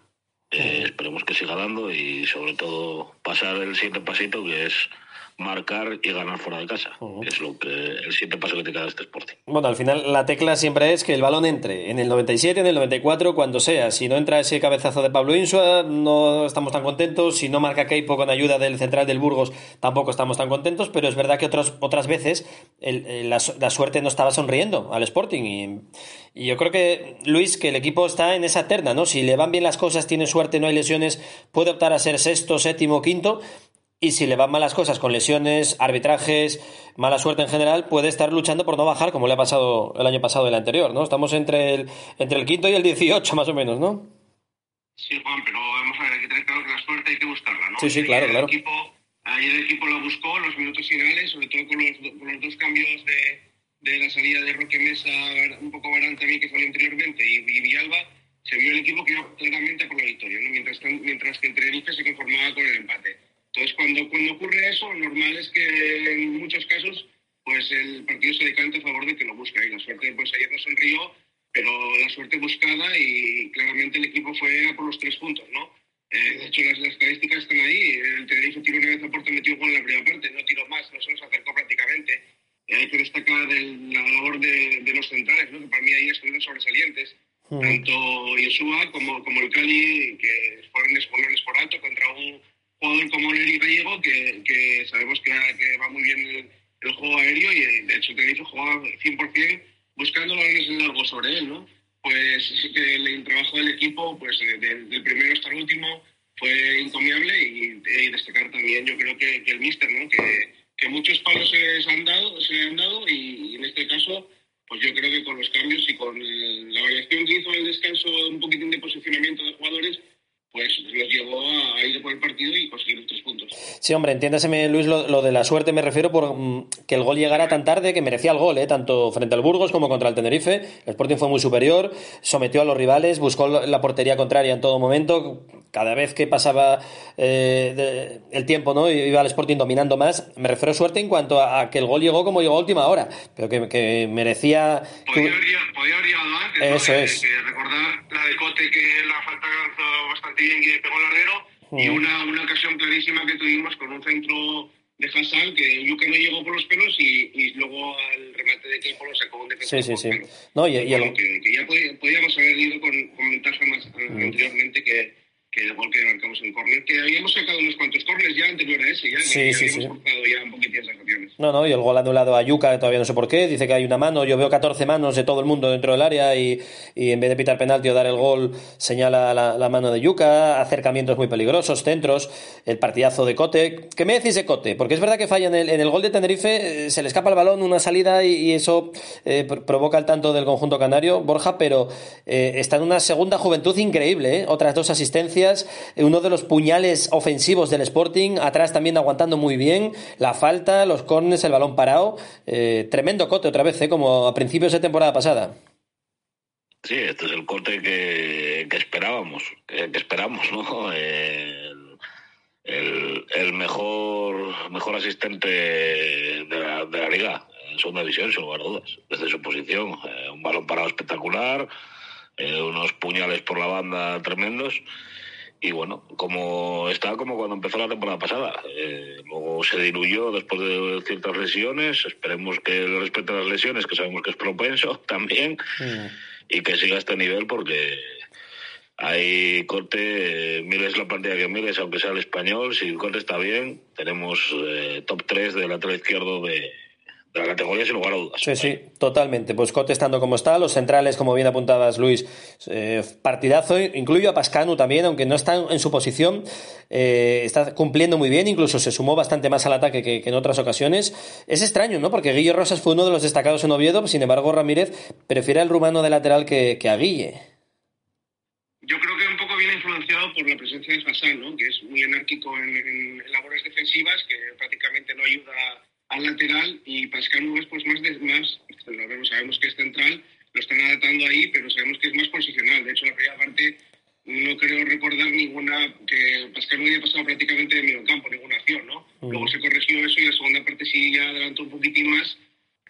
Eh, esperemos que siga dando y sobre todo pasar el siguiente pasito que es marcar y ganar fuera de casa. que Es lo que el siguiente paso que te queda de este Sporting. Bueno, al final la tecla siempre es que el balón entre en el 97, en el 94, cuando sea. Si no entra ese cabezazo de Pablo Insua, no estamos tan contentos. Si no marca Keipo con ayuda del central del Burgos, tampoco estamos tan contentos. Pero es verdad que otras, otras veces el- el- la, la suerte no estaba sonriendo al Sporting. Y, y yo creo que, Luis, que el equipo está en esa terna, ¿no? Si le van bien las cosas, tiene suerte, no hay lesiones, puede optar a ser sexto, séptimo, quinto. Y si le van malas cosas con lesiones, arbitrajes, mala suerte en general, puede estar luchando por no bajar, como le ha pasado el año pasado y el anterior, ¿no? Estamos entre el, entre el quinto y el 18, más o menos, ¿no? Sí, Juan, pero vamos a ver, hay que tener claro que la suerte hay que buscarla, ¿no? Sí, sí, claro, claro. El equipo, ayer el equipo la buscó en los minutos finales, sobre todo con los, con los dos cambios de, de la salida de Roque Mesa, un poco Barán también, que salió anteriormente, y, y Villalba, se vio el equipo que iba claramente por la victoria, ¿no? Mientras, mientras que el Tenerife se conformaba con el empate. Entonces, cuando, cuando ocurre eso, lo normal es que en muchos casos pues el partido se decanta a favor de que lo busca. Y la suerte, pues ayer no sonrió, pero la suerte buscada y claramente el equipo fue a por los tres puntos, ¿no? Eh, de hecho, las, las estadísticas están ahí. El Tenerife tiró una vez a puerta, metió gol en la primera parte, no tiró más, no se nos acercó prácticamente. Eh, hay que destacar el- la labor de, de los centrales, ¿no? que para mí ahí estuvieron sobresalientes. Tanto Yeshua como, como el Cali, que fueron exponerles por alto contra un jugador como Neri Gallego, que, que sabemos que, que va muy bien el, el juego aéreo y eh, de hecho Tenerife jugaba 100% buscando balones en largo sobre él, ¿no? Pues el, trabajo del equipo, pues de- de- del primero hasta el último, fue encomiable y, y destacar también, yo creo que, que el míster, ¿no? Que, que muchos palos se han dado, se han dado y, y en este caso, pues yo creo que con los cambios y con el- la variación que hizo en el descanso, un poquitín de posicionamiento de jugadores, pues los llevó a, ir por el partido y conseguir los tres puntos. Sí, hombre, entiéndaseme, Luis, lo, lo de la suerte me refiero por mm, que el gol llegara tan tarde que merecía el gol, ¿eh? tanto frente al Burgos como contra el Tenerife. El Sporting fue muy superior, sometió a los rivales, buscó la portería contraria en todo momento, cada vez que pasaba eh, de- el tiempo, ¿no? Iba al Sporting dominando más. Me refiero a suerte en cuanto a, a que el gol llegó como llegó a última hora, pero que, que merecía. Podía haber, llegado- antes. Eso es. recordar la de Cote que la falta bastante y pegó el larguero. Y Mm. una, una ocasión clarísima que tuvimos con un centro de Hassan que Yuke no llegó por los pelos y, y luego al remate de Keiko lo sacó un defensor. Sí, sí, sí. No, y, y el- Bueno, que, que ya podí- podíamos haber ido con, con ventaja más Mm. anteriormente que, que el gol que marcamos en córner, que habíamos sacado unos cuantos córneres ya anterior a ese, ya, Sí, que sí, habíamos sí. ya un poquitín esas acciones. No, no, y el gol anulado a Yuca, todavía no sé por qué, dice que hay una mano, yo veo 14 manos de todo el mundo dentro del área y, y en vez de pitar penalti o dar el gol, señala la, la mano de Yuca, acercamientos muy peligrosos, centros, el partidazo de Cote. ¿Qué me decís de Cote? Porque es verdad que falla en el, en el gol de Tenerife, eh, se le escapa el balón, una salida y, y eso eh, pr- provoca el tanto del conjunto canario, Borja, pero eh, está en una segunda juventud increíble, ¿eh? otras dos asistencias, eh, uno de los puñales ofensivos del Sporting, atrás también aguantando muy bien, la falta, los cornes, el balón parado, eh, tremendo cote otra vez, ¿eh? como a principios de temporada pasada. Sí, este es el corte que, que esperábamos, que, que esperamos, ¿no? El, mejor, mejor asistente de la, de la liga en segunda división, sin lugar a dudas, desde su posición. Eh, un balón parado espectacular, eh, unos puñales por la banda tremendos. Y bueno, como está como cuando empezó la temporada pasada. Eh, luego se diluyó después de ciertas lesiones. Esperemos que le respete las lesiones, que sabemos que es propenso también y que siga este nivel porque hay corte, eh, mires la plantilla que mires, aunque sea el español, si el corte está bien, tenemos eh, top 3 del lateral izquierdo de, de la categoría sin lugar a dudas. Sí, sí, totalmente. Pues Cote estando como está, los centrales, como bien apuntabas Luis, eh, partidazo, incluyo a Pascanu también, aunque no está en su posición, eh, está cumpliendo muy bien, incluso se sumó bastante más al ataque que, que en otras ocasiones. Es extraño, ¿no? Porque Guille Rosas fue uno de los destacados en Oviedo, sin embargo Ramírez prefiere al rumano de lateral que, que a Guille. Yo creo que un poco viene influenciado por la presencia de Hassan, ¿no? que es muy anárquico en, en- en labores defensivas, que prácticamente no ayuda al lateral, y Pascal es pues más, de, más lo vemos, sabemos que es central, lo están adaptando ahí, pero sabemos que es más posicional. De hecho, la primera parte no creo recordar ninguna, que Pascal no había pasado prácticamente de medio campo, ninguna acción, ¿no? Luego se corrigió eso y la segunda parte sí ya adelantó un poquitín más,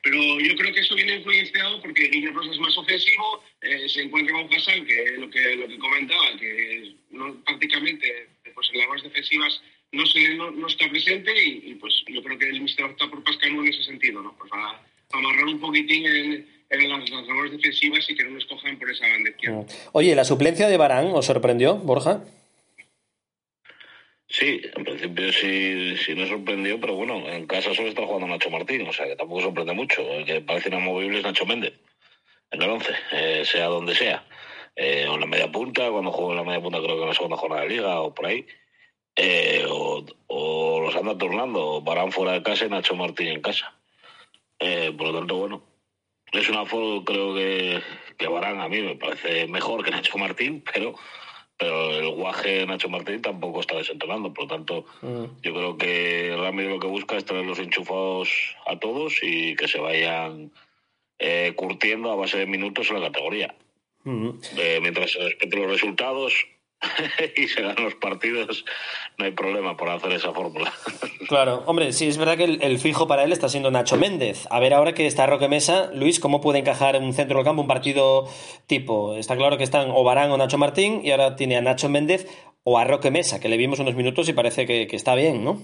pero yo creo que eso viene influenciado porque Guillermo es más ofensivo, eh, se encuentra con Hassan, que lo que, lo que comentaba, que no, prácticamente pues, en labores defensivas no, se, no, no está presente y, y, pues yo creo que el mister opta por Pascano en ese sentido, ¿no? Pues para, para amarrar un poquitín en, en las, las labores defensivas y que no nos cojan por esa banda izquierda. Oye, ¿la suplencia de Barán os sorprendió, Borja? Sí, en principio sí, sí nos sorprendió, pero bueno, en casa solo está jugando Nacho Martín, o sea que tampoco sorprende mucho. El que parece inamovible es Nacho Méndez, en el 11, eh, sea donde sea. Eh, o en la media punta, cuando juego en la media punta creo que en la segunda jornada de liga o por ahí. Eh, o, o los anda turnando, Barán fuera de casa y Nacho Martín en casa. Eh, por lo tanto, bueno, es una foto, creo que, que Barán a mí me parece mejor que Nacho Martín, pero pero el guaje de Nacho Martín tampoco está desentonando. Por lo tanto, yo creo que Ramírez lo que busca es tenerlos enchufados a todos y que se vayan eh, curtiendo a base de minutos en la categoría. Eh, mientras se respeten los resultados y se dan los partidos, no hay problema por hacer esa fórmula. Claro, hombre, sí, es verdad que el, el fijo para él está siendo Nacho Méndez. A ver ahora que está Roque Mesa, Luis, ¿cómo puede encajar en un centro del campo un partido tipo? Está claro que están o Barán o Nacho Martín y ahora tiene a Nacho Méndez o a Roque Mesa, que le vimos unos minutos y parece que, que está bien, ¿no?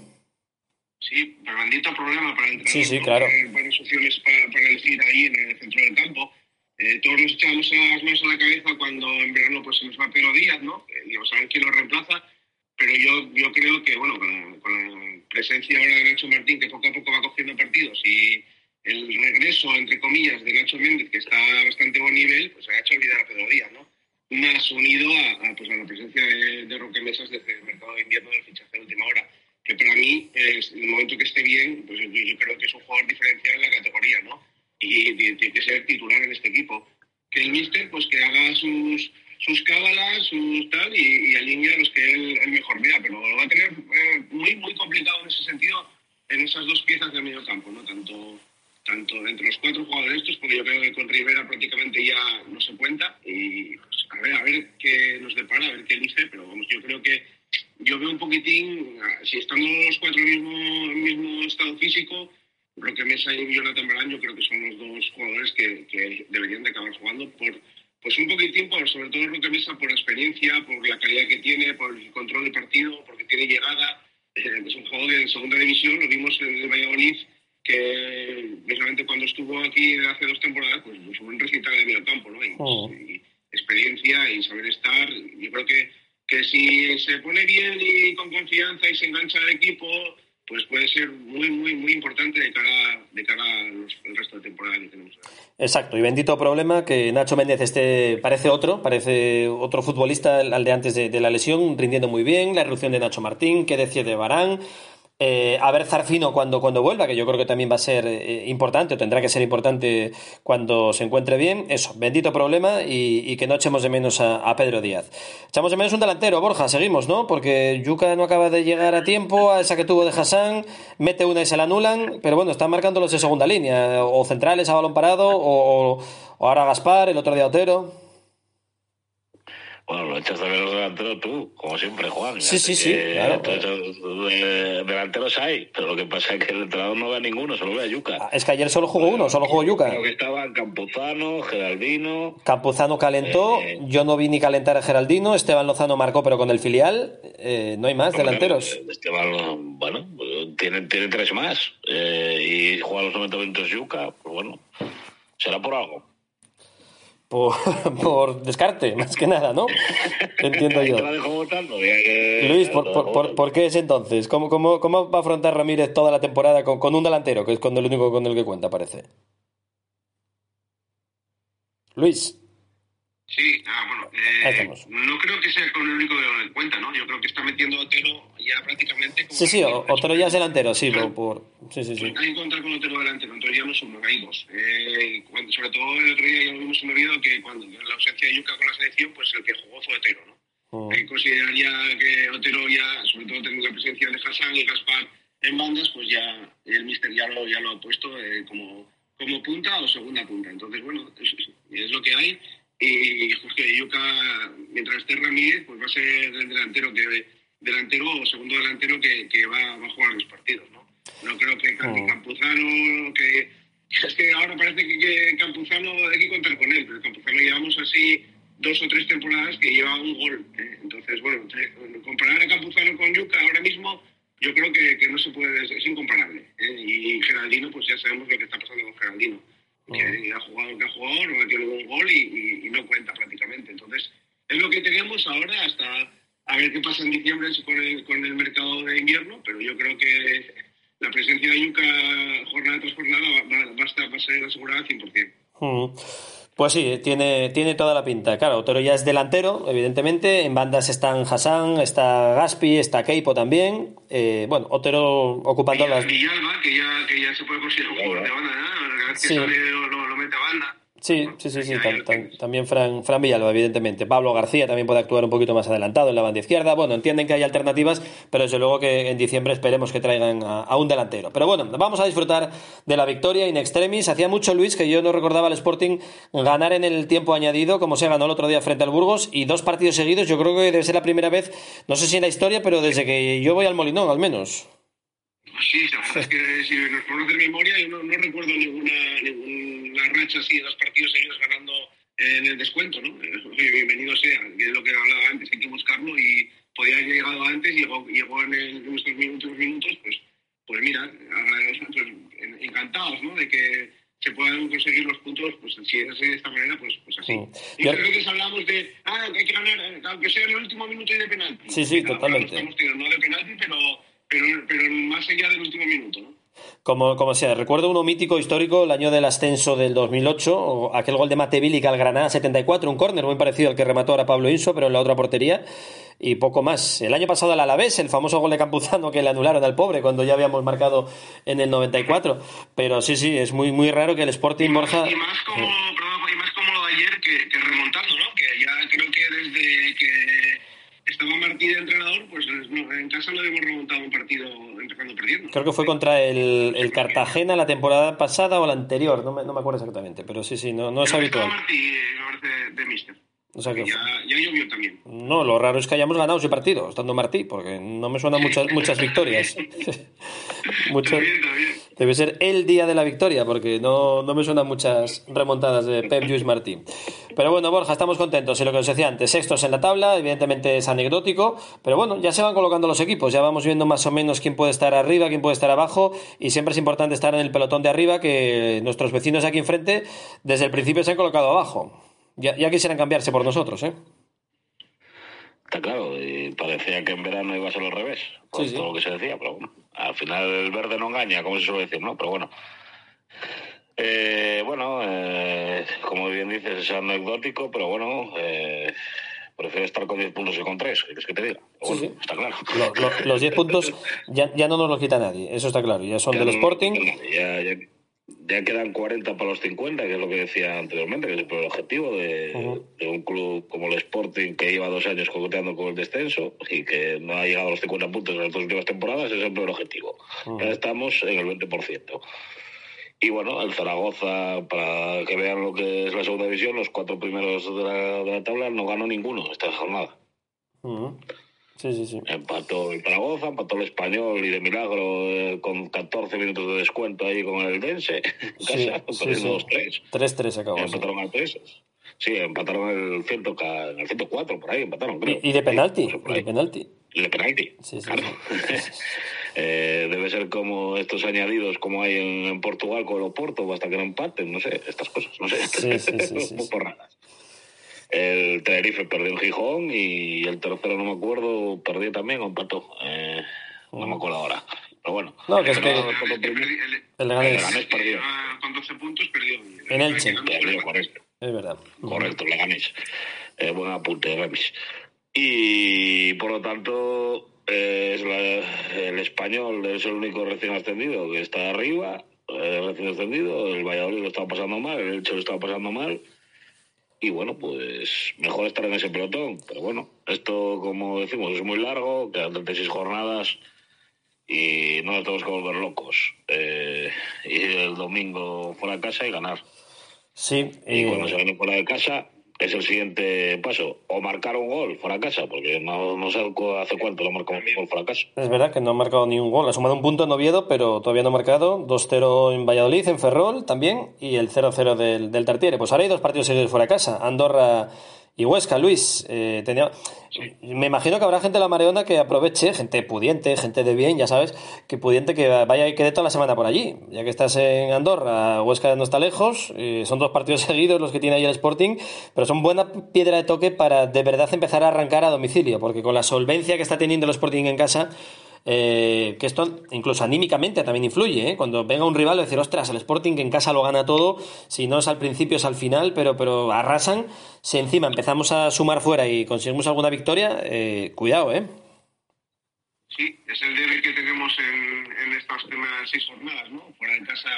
Sí, pero bendito problema para el entrenador. Sí, sí, claro. Hay varias opciones para, para elegir ahí en el centro del campo. Eh, todos nos echamos las manos a la cabeza cuando en verano pues se nos va Pedro Díaz, ¿no? Eh, digo, saben quién lo reemplaza, pero yo, yo creo que, bueno, con la, presencia ahora de Nacho Martín, que poco a poco va cogiendo partidos, y el regreso, entre comillas, de Nacho Méndez, que está a bastante buen nivel, pues ha hecho olvidar a Pedro Díaz, ¿no? Más unido a, pues, a la presencia de, Roque Mesas desde el mercado de invierno del fichaje de última hora, que para mí, en el momento que esté bien, pues yo creo que es un jugador diferencial en la categoría, ¿no? Y tiene que ser titular en este equipo. Que el míster, pues que haga sus, sus cábalas, sus tal, y, y alinee a los que él, él mejor vea, pero lo va a tener eh, muy, muy complicado en ese sentido en esas dos piezas del medio campo, ¿no? Tanto, tanto entre los cuatro jugadores estos, porque yo creo que con Rivera prácticamente ya no se cuenta, y pues, a ver, a ver qué nos depara, a ver qué elige, pero vamos, yo creo que poquitín, si están los cuatro en el mismo, mismo estado físico, Roque Mesa y Jonathan Barán yo creo que son los dos jugadores que, que deberían de acabar jugando por pues un poquitín por sobre todo Roque Mesa por experiencia, por la calidad que tiene, por el control del partido, porque tiene llegada, es un jugador de segunda división, lo vimos en el Valladolid que precisamente cuando estuvo aquí hace dos temporadas, pues, pues un recital de medio campo, ¿no? Y, Oh. y experiencia y saber estar. Yo creo que, que si se pone bien y con confianza y se engancha al equipo, pues puede ser muy, muy, muy importante de cara, de cara al resto de temporada que tenemos. Exacto, y bendito problema que Nacho Méndez este parece otro, parece otro futbolista al de antes de, de la lesión, rindiendo muy bien, la erupción de Nacho Martín, qué decir de Barán, eh, a ver Zarfino cuando, cuando vuelva, que yo creo que también va a ser eh, importante, o tendrá que ser importante cuando se encuentre bien, eso, bendito problema y, que no echemos de menos a, Pedro Díaz. Echamos de menos un delantero, Borja, seguimos, ¿no? Porque Yuca no acaba de llegar a tiempo, a esa que tuvo de Hassan, mete una y se la anulan, pero bueno, están marcando los de segunda línea, o centrales a balón parado, o, o- o ahora Gaspar, el otro día Otero. Bueno, lo echas de menos delantero tú, como siempre, Juan. Sí, sí, sí, claro. eh, delanteros hay, pero lo que pasa es que el entrenador no ve a ninguno, solo ve a Yuca. Es que ayer solo jugó uno, solo jugó Yuca. Creo que estaban Campuzano, Geraldino. Campuzano calentó, Eh, yo no vi ni calentar a Geraldino, Esteban Lozano marcó pero con el filial, eh, no hay más delanteros. Esteban, bueno, pues, tiene, tiene tres más eh, y juega los 90 minutos Yuca, pues bueno, será por algo. Por, por descarte, más que nada, ¿no? Entiendo yo. Luis, ¿por, por, por- por qué es entonces? ¿Cómo, cómo, cómo va a afrontar Ramírez toda la temporada con, con un delantero, que es con el único con el que cuenta, parece? Luis, Sí, ah, bueno, eh, no creo que sea con el único de en cuenta, ¿no? Yo creo que está metiendo a Otero ya prácticamente como sí, sí, o- Otero ya es delantero, sí, por, por- sí, sí, sí. Hay que encontrar con Otero delantero, entonces ya no somos hay dos. Eh, cuando, sobre todo el otro día ya lo en Oviedo que cuando en la ausencia de Yuca con la selección, pues el que jugó fue Otero, ¿no? Mm. Hay que considerar ya que Otero ya, sobre todo teniendo la presencia de Hassan y Gaspar en bandas, pues ya el míster ya lo, ya lo ha puesto eh, como, como punta o segunda punta. Entonces, bueno, es, es lo que hay. Y Jorge Yuca, mientras esté Ramírez, pues va a ser el delantero que delantero o segundo delantero que, que va, va a jugar los partidos, ¿no? No creo que Campi Campuzano, que es que ahora parece que, que Campuzano hay que contar con él, pero Campuzano llevamos así dos o tres temporadas que lleva un gol. ¿eh? Entonces, bueno, comparar a Campuzano con Yuca ahora mismo, yo creo que, que no se puede, es, es incomparable. ¿eh? Y Geraldino, pues ya sabemos lo que está pasando con Geraldino. Que ha jugado que ha jugado, no metió ningún gol y, y- y no cuenta prácticamente. Entonces, es lo que tenemos ahora hasta a ver qué pasa en diciembre con el, con el mercado de invierno, pero yo creo que la presencia de Yuca jornada tras jornada va, va- a, estar, va a ser asegurada al 100%. Mm. Pues sí, tiene, tiene toda la pinta. Claro, Otero ya es delantero, evidentemente. En bandas están Hassan, está Gaspi, está Keipo también. Eh, bueno, Otero ocupando las. Villalba, que ya, que ya se puede considerar un jugador de banda, que Sí. sale lo, lo- lo mete a banda. Sí, sí, sí, sí. tam- tam- también Fran, Fran Villalba, evidentemente. Pablo García también puede actuar un poquito más adelantado en la banda izquierda. Bueno, entienden que hay alternativas, pero desde luego que en diciembre esperemos que traigan a, a un delantero. Pero bueno, vamos a disfrutar de la victoria in extremis. Hacía mucho, Luis, que yo no recordaba al Sporting ganar en el tiempo añadido, como se ganó el otro día frente al Burgos, y dos partidos seguidos. Yo creo que debe ser la primera vez, no sé si en la historia, pero desde que yo voy al Molinón, al menos. Sí, la verdad es que si nos ponemos de memoria, yo no, no recuerdo ninguna, ninguna racha así de dos partidos seguidos ganando en el descuento, ¿no? Eh, Oye, bienvenido sea, que es lo que hablaba antes, hay que buscarlo y podía haber llegado antes, llegó, llegó en, el, en estos minutos, minutos, pues, pues mira, pues, en- encantados, ¿no? De que se puedan conseguir los puntos, pues si es así de esta manera, pues, pues así. Y Yo- creo que hablamos de, ah, que hay que ganar, eh, aunque sea en el último minuto y de penalti. Sí, sí, totalmente. Estamos tirando, no de penalti, pero, pero, pero más allá del último minuto, ¿no? Como, como sea, recuerdo uno mítico histórico, el año del ascenso del 2008, o aquel gol de Matevili al Granada 74, un córner muy parecido al que remató ahora Pablo Inso, pero en la otra portería, y poco más. El año pasado al Alavés, el famoso gol de Campuzano que le anularon al pobre cuando ya habíamos marcado en el 94. Pero sí, sí, es muy, muy raro que el Sporting Borja... Y más como, perdón, y más como lo de ayer que, que remontando, ¿no? Que ya creo que desde que estaba Martí de entrenador, pues en casa no habíamos remontado un partido empezando perdiendo. Creo que fue contra el, el Cartagena la temporada pasada o la anterior, no me, no me acuerdo exactamente, pero sí, sí, no, no es habitual. Martí, eh, me parece, de Mister. O sea que Ya, ya llovió también. no, lo raro es que hayamos ganado ese partido, estando Martí, porque no me suenan muchas, muchas victorias. Mucho- Debe ser el día de la victoria, porque no, no me suenan muchas remontadas de Pep Lluís Martí. Pero bueno, Borja, estamos contentos. Y lo que os decía antes, sextos en la tabla, evidentemente es anecdótico, pero bueno, ya se van colocando los equipos, ya vamos viendo más o menos quién puede estar arriba, quién puede estar abajo, y siempre es importante estar en el pelotón de arriba, que nuestros vecinos aquí enfrente desde el principio se han colocado abajo. Ya, ya quisieran cambiarse por nosotros, ¿eh? Está claro, y parecía que en verano iba a ser al revés, por todo lo que se decía, pero bueno, al final el verde no engaña, como se suele decir, ¿no? Pero bueno. Eh, bueno, eh, como bien dices, es anecdótico, pero bueno, eh, prefiero estar con 10 puntos que con 3, ¿qué quieres que te diga? Está claro. Lo- lo- los 10 puntos ya, ya no nos los quita nadie, eso está claro. Ya son Ya del no- Sporting. Ya, ya, quedan 40 para los 50, que es lo que decía anteriormente, que es el objetivo de, de un club como el Sporting, que lleva dos años coqueteando con el descenso y que no ha llegado a los 50 puntos en las dos últimas temporadas, es el primer objetivo. Ya estamos en el 20%. Y bueno, el Zaragoza, para que vean lo que es la segunda división, los cuatro primeros de la, de la tabla no ganó ninguno esta jornada. Sí, sí, sí. Empató el Zaragoza, empató el Español y de milagro eh, con 14 minutos de descuento ahí con el Dense en Sí, casa, sí, sí. 2-3. 3-3 acabó. sí. Empataron al 3. Sí, empataron el, 100, ca- el 104, por ahí empataron, creo. Y, y de penalti. y de penalti. Y de penalti. claro. Eh, debe ser como estos añadidos como hay en, en Portugal con el Oporto, hasta que no empaten, no sé, estas cosas, no sé. Sí, sí, sí, sí, Un poco raras. El Tenerife perdió en Gijón y el tercero, no me acuerdo, perdió también o empató. Eh, no me acuerdo ahora. Pero bueno. No, que es que-. El Leganés. Perdió. Con 12 puntos perdió. En Elche. Perdió, correcto. Es verdad. Correcto, Leganés. Eh, buen apunte, Remis. Y por lo tanto, eh, es la- el español es el único recién ascendido que está arriba, eh, recién ascendido. El Valladolid lo estaba pasando mal, el Elche lo estaba pasando mal. Y bueno, pues mejor estar en ese pelotón. Pero bueno, esto, como decimos, es muy largo, quedan 36 jornadas y no nos tenemos que volver locos. Eh, y el domingo fuera de casa y ganar. Sí, Y y- cuando se gane fuera de casa, es el siguiente paso. O marcar un gol fuera de casa, porque no, no sé hace cuánto lo marcamos un gol fuera de casa. Es verdad que no ha marcado ni un gol. Ha sumado un punto en Oviedo, pero todavía no ha marcado. 2-0 en Valladolid, en Ferrol también. Y el 0-0 del, del Tartiere. Pues ahora hay dos partidos seguidos fuera de casa. Andorra y Huesca. Luis, eh, tenía... me imagino que habrá gente de la Mareona que aproveche, gente pudiente, gente de bien, ya sabes, que pudiente que vaya y quede toda la semana por allí. Ya que estás en Andorra, Huesca no está lejos. eh, son dos partidos seguidos los que tiene ahí el Sporting. Pero son buena piedra de toque para de verdad empezar a arrancar a domicilio. Porque con la solvencia que está teniendo el Sporting en casa... Eh, que esto incluso anímicamente también influye, ¿eh? cuando venga un rival decir, ostras, el Sporting en casa lo gana todo, si no es al principio es al final, pero, pero arrasan, si encima empezamos a sumar fuera y conseguimos alguna victoria, eh, cuidado, ¿eh? Sí, es el deber que tenemos en, estas primeras seis jornadas, ¿no? Fuera de casa,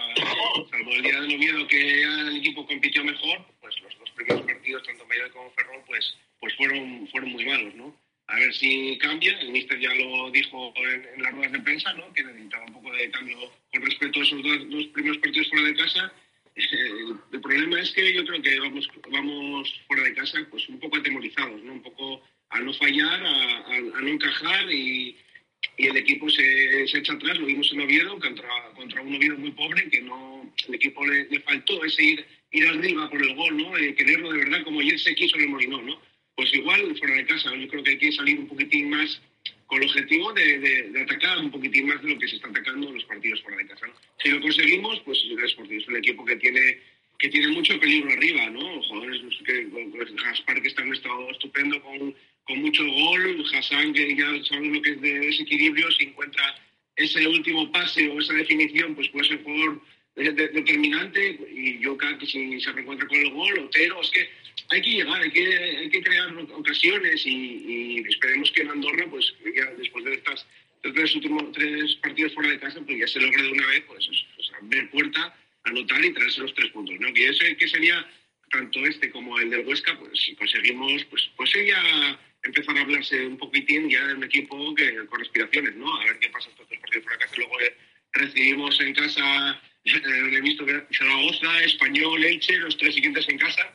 salvo el día de Oviedo que el equipo compitió mejor, pues los dos primeros partidos, tanto Valladolid como Ferrol, pues, pues fueron, fueron muy malos, ¿no? A ver si cambia, el míster ya lo dijo en, en las ruedas de prensa, ¿no? Que necesitaba un poco de cambio con respecto a esos dos, dos primeros partidos fuera de casa. El, el problema es que yo creo que vamos, vamos fuera de casa pues un poco atemorizados, ¿no? Un poco a no fallar, a, a- a no encajar y, y el equipo se, se echa atrás, lo vimos en Oviedo, contra, contra un Oviedo muy pobre, que no el equipo le, le faltó ese ir, ir arriba por el gol, ¿no? Eh, quererlo de verdad como ayer se quiso en el Molinón, ¿no? Pues igual fuera de casa, yo creo que hay que salir un poquitín más con el objetivo de, atacar un poquitín más de lo que se está atacando en los partidos fuera de casa. Si lo conseguimos, pues es un equipo que tiene que tiene mucho peligro arriba, ¿no? Jugadores que pues, Gaspar que está en un estado estupendo con, con mucho gol, Hassan que ya sabemos lo que es de desequilibrio, si encuentra ese último pase o esa definición, pues puede ser jugador de- de- determinante y Yoka que si se reencuentra con el gol, Otero, es que hay que llegar, hay que, hay que crear ocasiones y, esperemos que en Andorra, pues ya después de estas tres últimos tres partidos fuera de casa, pues ya se logre de una vez, pues, abrir puerta, anotar y traerse los tres puntos, ¿no? Que que sería tanto este como el del Huesca, pues si conseguimos, pues, pues ya empezar a hablarse un poquitín ya de un equipo que con aspiraciones, ¿no? A ver qué pasa estos tres partidos fuera de casa luego eh, recibimos en casa, he visto que Zaragoza, Español, Elche, los tres siguientes en casa.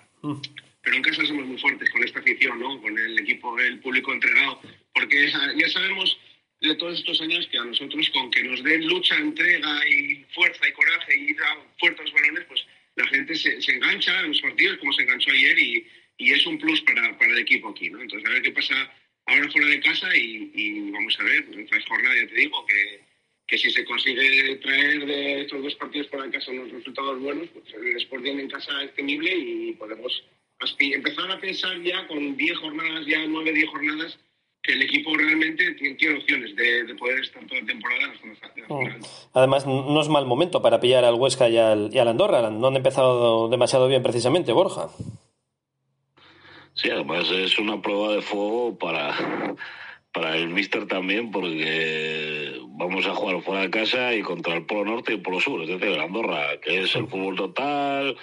pero en casa somos muy fuertes con esta afición, ¿no? Con el equipo, el público entregado, porque ya sabemos de todos estos años que a nosotros con que nos den lucha, entrega y fuerza y coraje y ir a fuertes balones, pues la gente se, se, engancha en los partidos como se enganchó ayer y, y es un plus para, para, el equipo aquí, ¿no? Entonces a ver qué pasa ahora fuera de casa y, y vamos a ver, esta jornada ya te digo que, que si se consigue traer de estos dos partidos de casa unos resultados buenos, pues el Sporting en casa es temible y podemos empezar a pensar ya con 10 jornadas, ya 9, 10 jornadas, que el equipo realmente tiene, opciones de, poder estar toda la temporada en las zonas oh. Además, no es mal momento para pillar al Huesca y al, y al Andorra. No han empezado demasiado bien precisamente, Borja. Sí, además es una prueba de fuego para, para el Mister también, porque vamos a jugar fuera de casa y contra el Polo Norte y el Polo Sur, es decir, el Andorra, que es el fútbol total,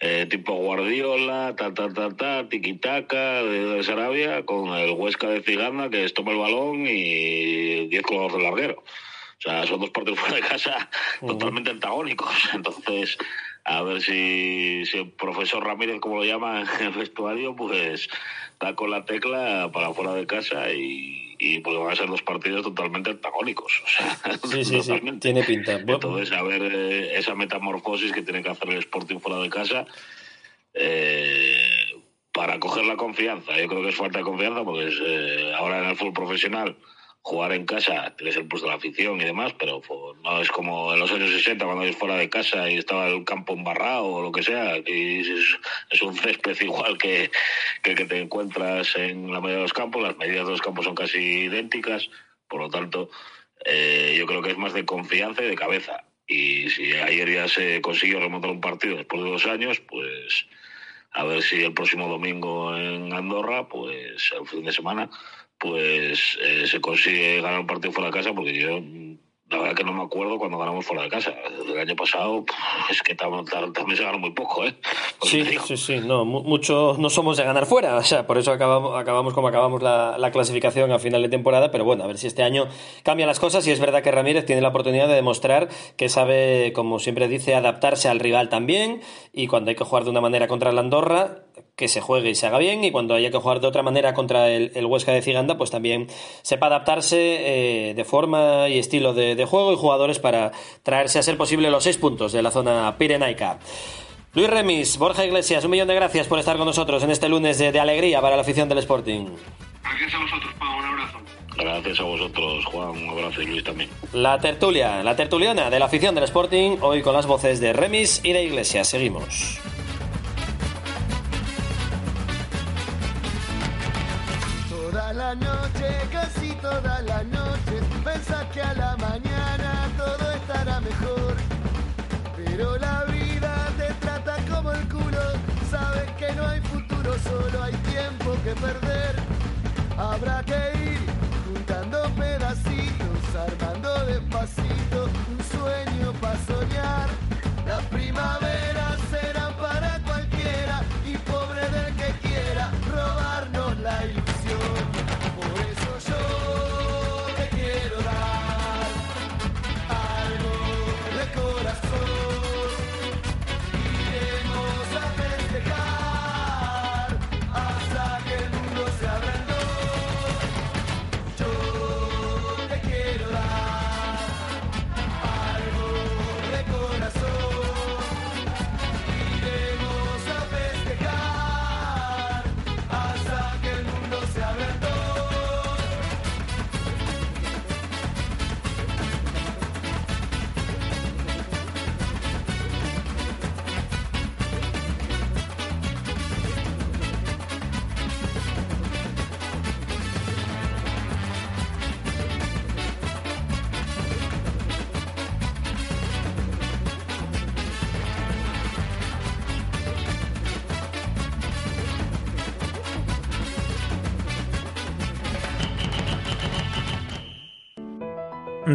eh, tipo Guardiola, ta, ta, ta, ta, tiquitaca de, Sarabia, con el Huesca de Ciganda que es toma el balón y 10 colores de larguero. O sea, son dos partidos fuera de casa totalmente antagónicos. Entonces, a ver si, si el profesor Ramírez, como lo llama en el vestuario, pues da con la tecla para fuera de casa y, y pues van a ser dos partidos totalmente antagónicos. O sea, sí, sí, sí, tiene pinta. Entonces, a ver eh, esa metamorfosis que tiene que hacer el Sporting fuera de casa eh, para coger la confianza. Yo creo que es falta de confianza porque es, eh, ahora en el fútbol profesional jugar en casa tienes el plus de la afición y demás, pero no es como en los años 60 cuando ibas fuera de casa y estaba el campo embarrado o lo que sea, y es, un césped igual que, que que te encuentras en la mayoría de los campos, las medidas de los campos son casi idénticas, por lo tanto eh, yo creo que es más de confianza y de cabeza. Y si ayer ya se consiguió remontar un partido después de dos años, pues a ver si el próximo domingo en Andorra, pues el fin de semana, pues eh, se consigue ganar un partido fuera de casa, porque yo la verdad que no me acuerdo cuando ganamos fuera de casa. El año pasado es que también se ganó muy poco, ¿eh? sí, sí, sí, no, mucho no somos de ganar fuera, o sea, por eso acabamos, acabamos como acabamos la, la, clasificación a final de temporada, pero bueno, a ver si este año cambian las cosas y es verdad que Ramírez tiene la oportunidad de demostrar que sabe, como siempre dice, adaptarse al rival también y cuando hay que jugar de una manera contra el Andorra, que se juegue y se haga bien y cuando haya que jugar de otra manera contra el, Huesca de Ciganda, pues también sepa adaptarse eh, de forma y estilo de, juego y jugadores para traerse a ser posible los seis puntos de la zona pirenaica. Luis Remis, Borja Iglesias, un millón de gracias por estar con nosotros en este lunes de, alegría para la afición del Sporting. Gracias a vosotros, Pau, un abrazo. Gracias a vosotros, Juan, un abrazo y Luis también. La tertulia, la tertuliana de la afición del Sporting, hoy con las voces de Remis y de Iglesias. Seguimos. Noche, casi toda la noche, pensás que a la mañana todo estará mejor. Pero la vida te trata como el culo, sabes que no hay futuro, solo hay tiempo que perder. Habrá que ir juntando pedacitos, armando despacito un sueño para soñar. La primavera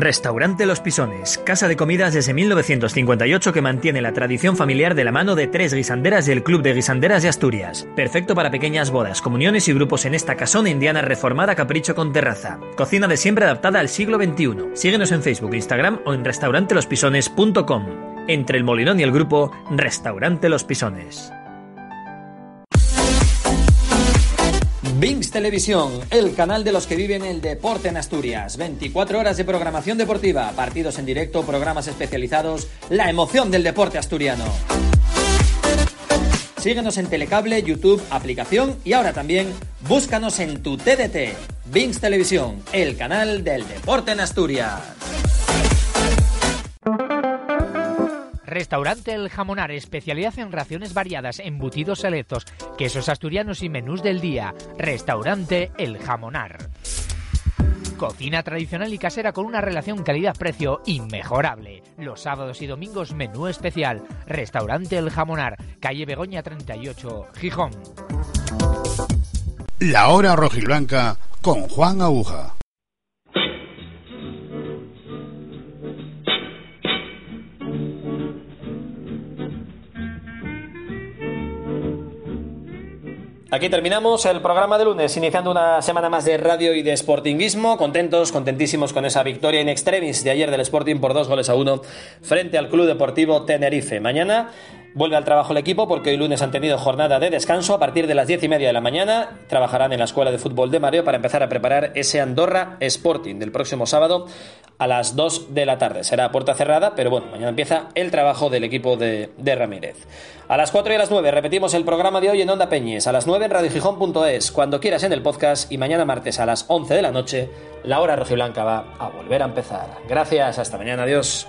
Restaurante Los Pisones, casa de comidas desde 1958 que mantiene la tradición familiar de la mano de tres guisanderas del Club de Guisanderas de Asturias. Perfecto para pequeñas bodas, comuniones y grupos en esta casona indiana reformada capricho con terraza. Cocina de siempre adaptada al siglo XXI. Síguenos en Facebook, Instagram o en restaurantelospisones.com. Entre el Molinón y el grupo, Restaurante Los Pisones. Vinx Televisión, el canal de los que viven el deporte en Asturias. 24 horas de programación deportiva, partidos en directo, programas especializados, la emoción del deporte asturiano. Síguenos en Telecable, YouTube, aplicación y ahora también búscanos en tu TDT. Vinx Televisión, el canal del deporte en Asturias. Restaurante El Jamonar, especialidad en raciones variadas, embutidos selectos, quesos asturianos y menús del día. Restaurante El Jamonar. Cocina tradicional y casera con una relación calidad-precio inmejorable. Los sábados y domingos menú especial. Restaurante El Jamonar, calle Begoña 38, Gijón. La hora rojiblanca con Juan Aguja. Aquí terminamos el programa de lunes, iniciando una semana más de radio y de sportinguismo. Contentos, contentísimos con esa victoria in extremis de ayer del Sporting por dos goles a uno frente al Club Deportivo Tenerife. Mañana vuelve al trabajo el equipo porque hoy lunes han tenido jornada de descanso. A partir de las diez y media de la mañana trabajarán en la Escuela de Fútbol de Mario para empezar a preparar ese Andorra Sporting del próximo sábado a las 2 de la tarde. Será puerta cerrada, pero bueno, mañana empieza el trabajo del equipo de, de Ramírez. A las 4 y a las 9 repetimos el programa de hoy en Onda Peñes, a las 9 en radiogijón.es, cuando quieras en el podcast y mañana martes a las 11 de la noche, la hora rojiblanca va a volver a empezar. Gracias, hasta mañana, adiós.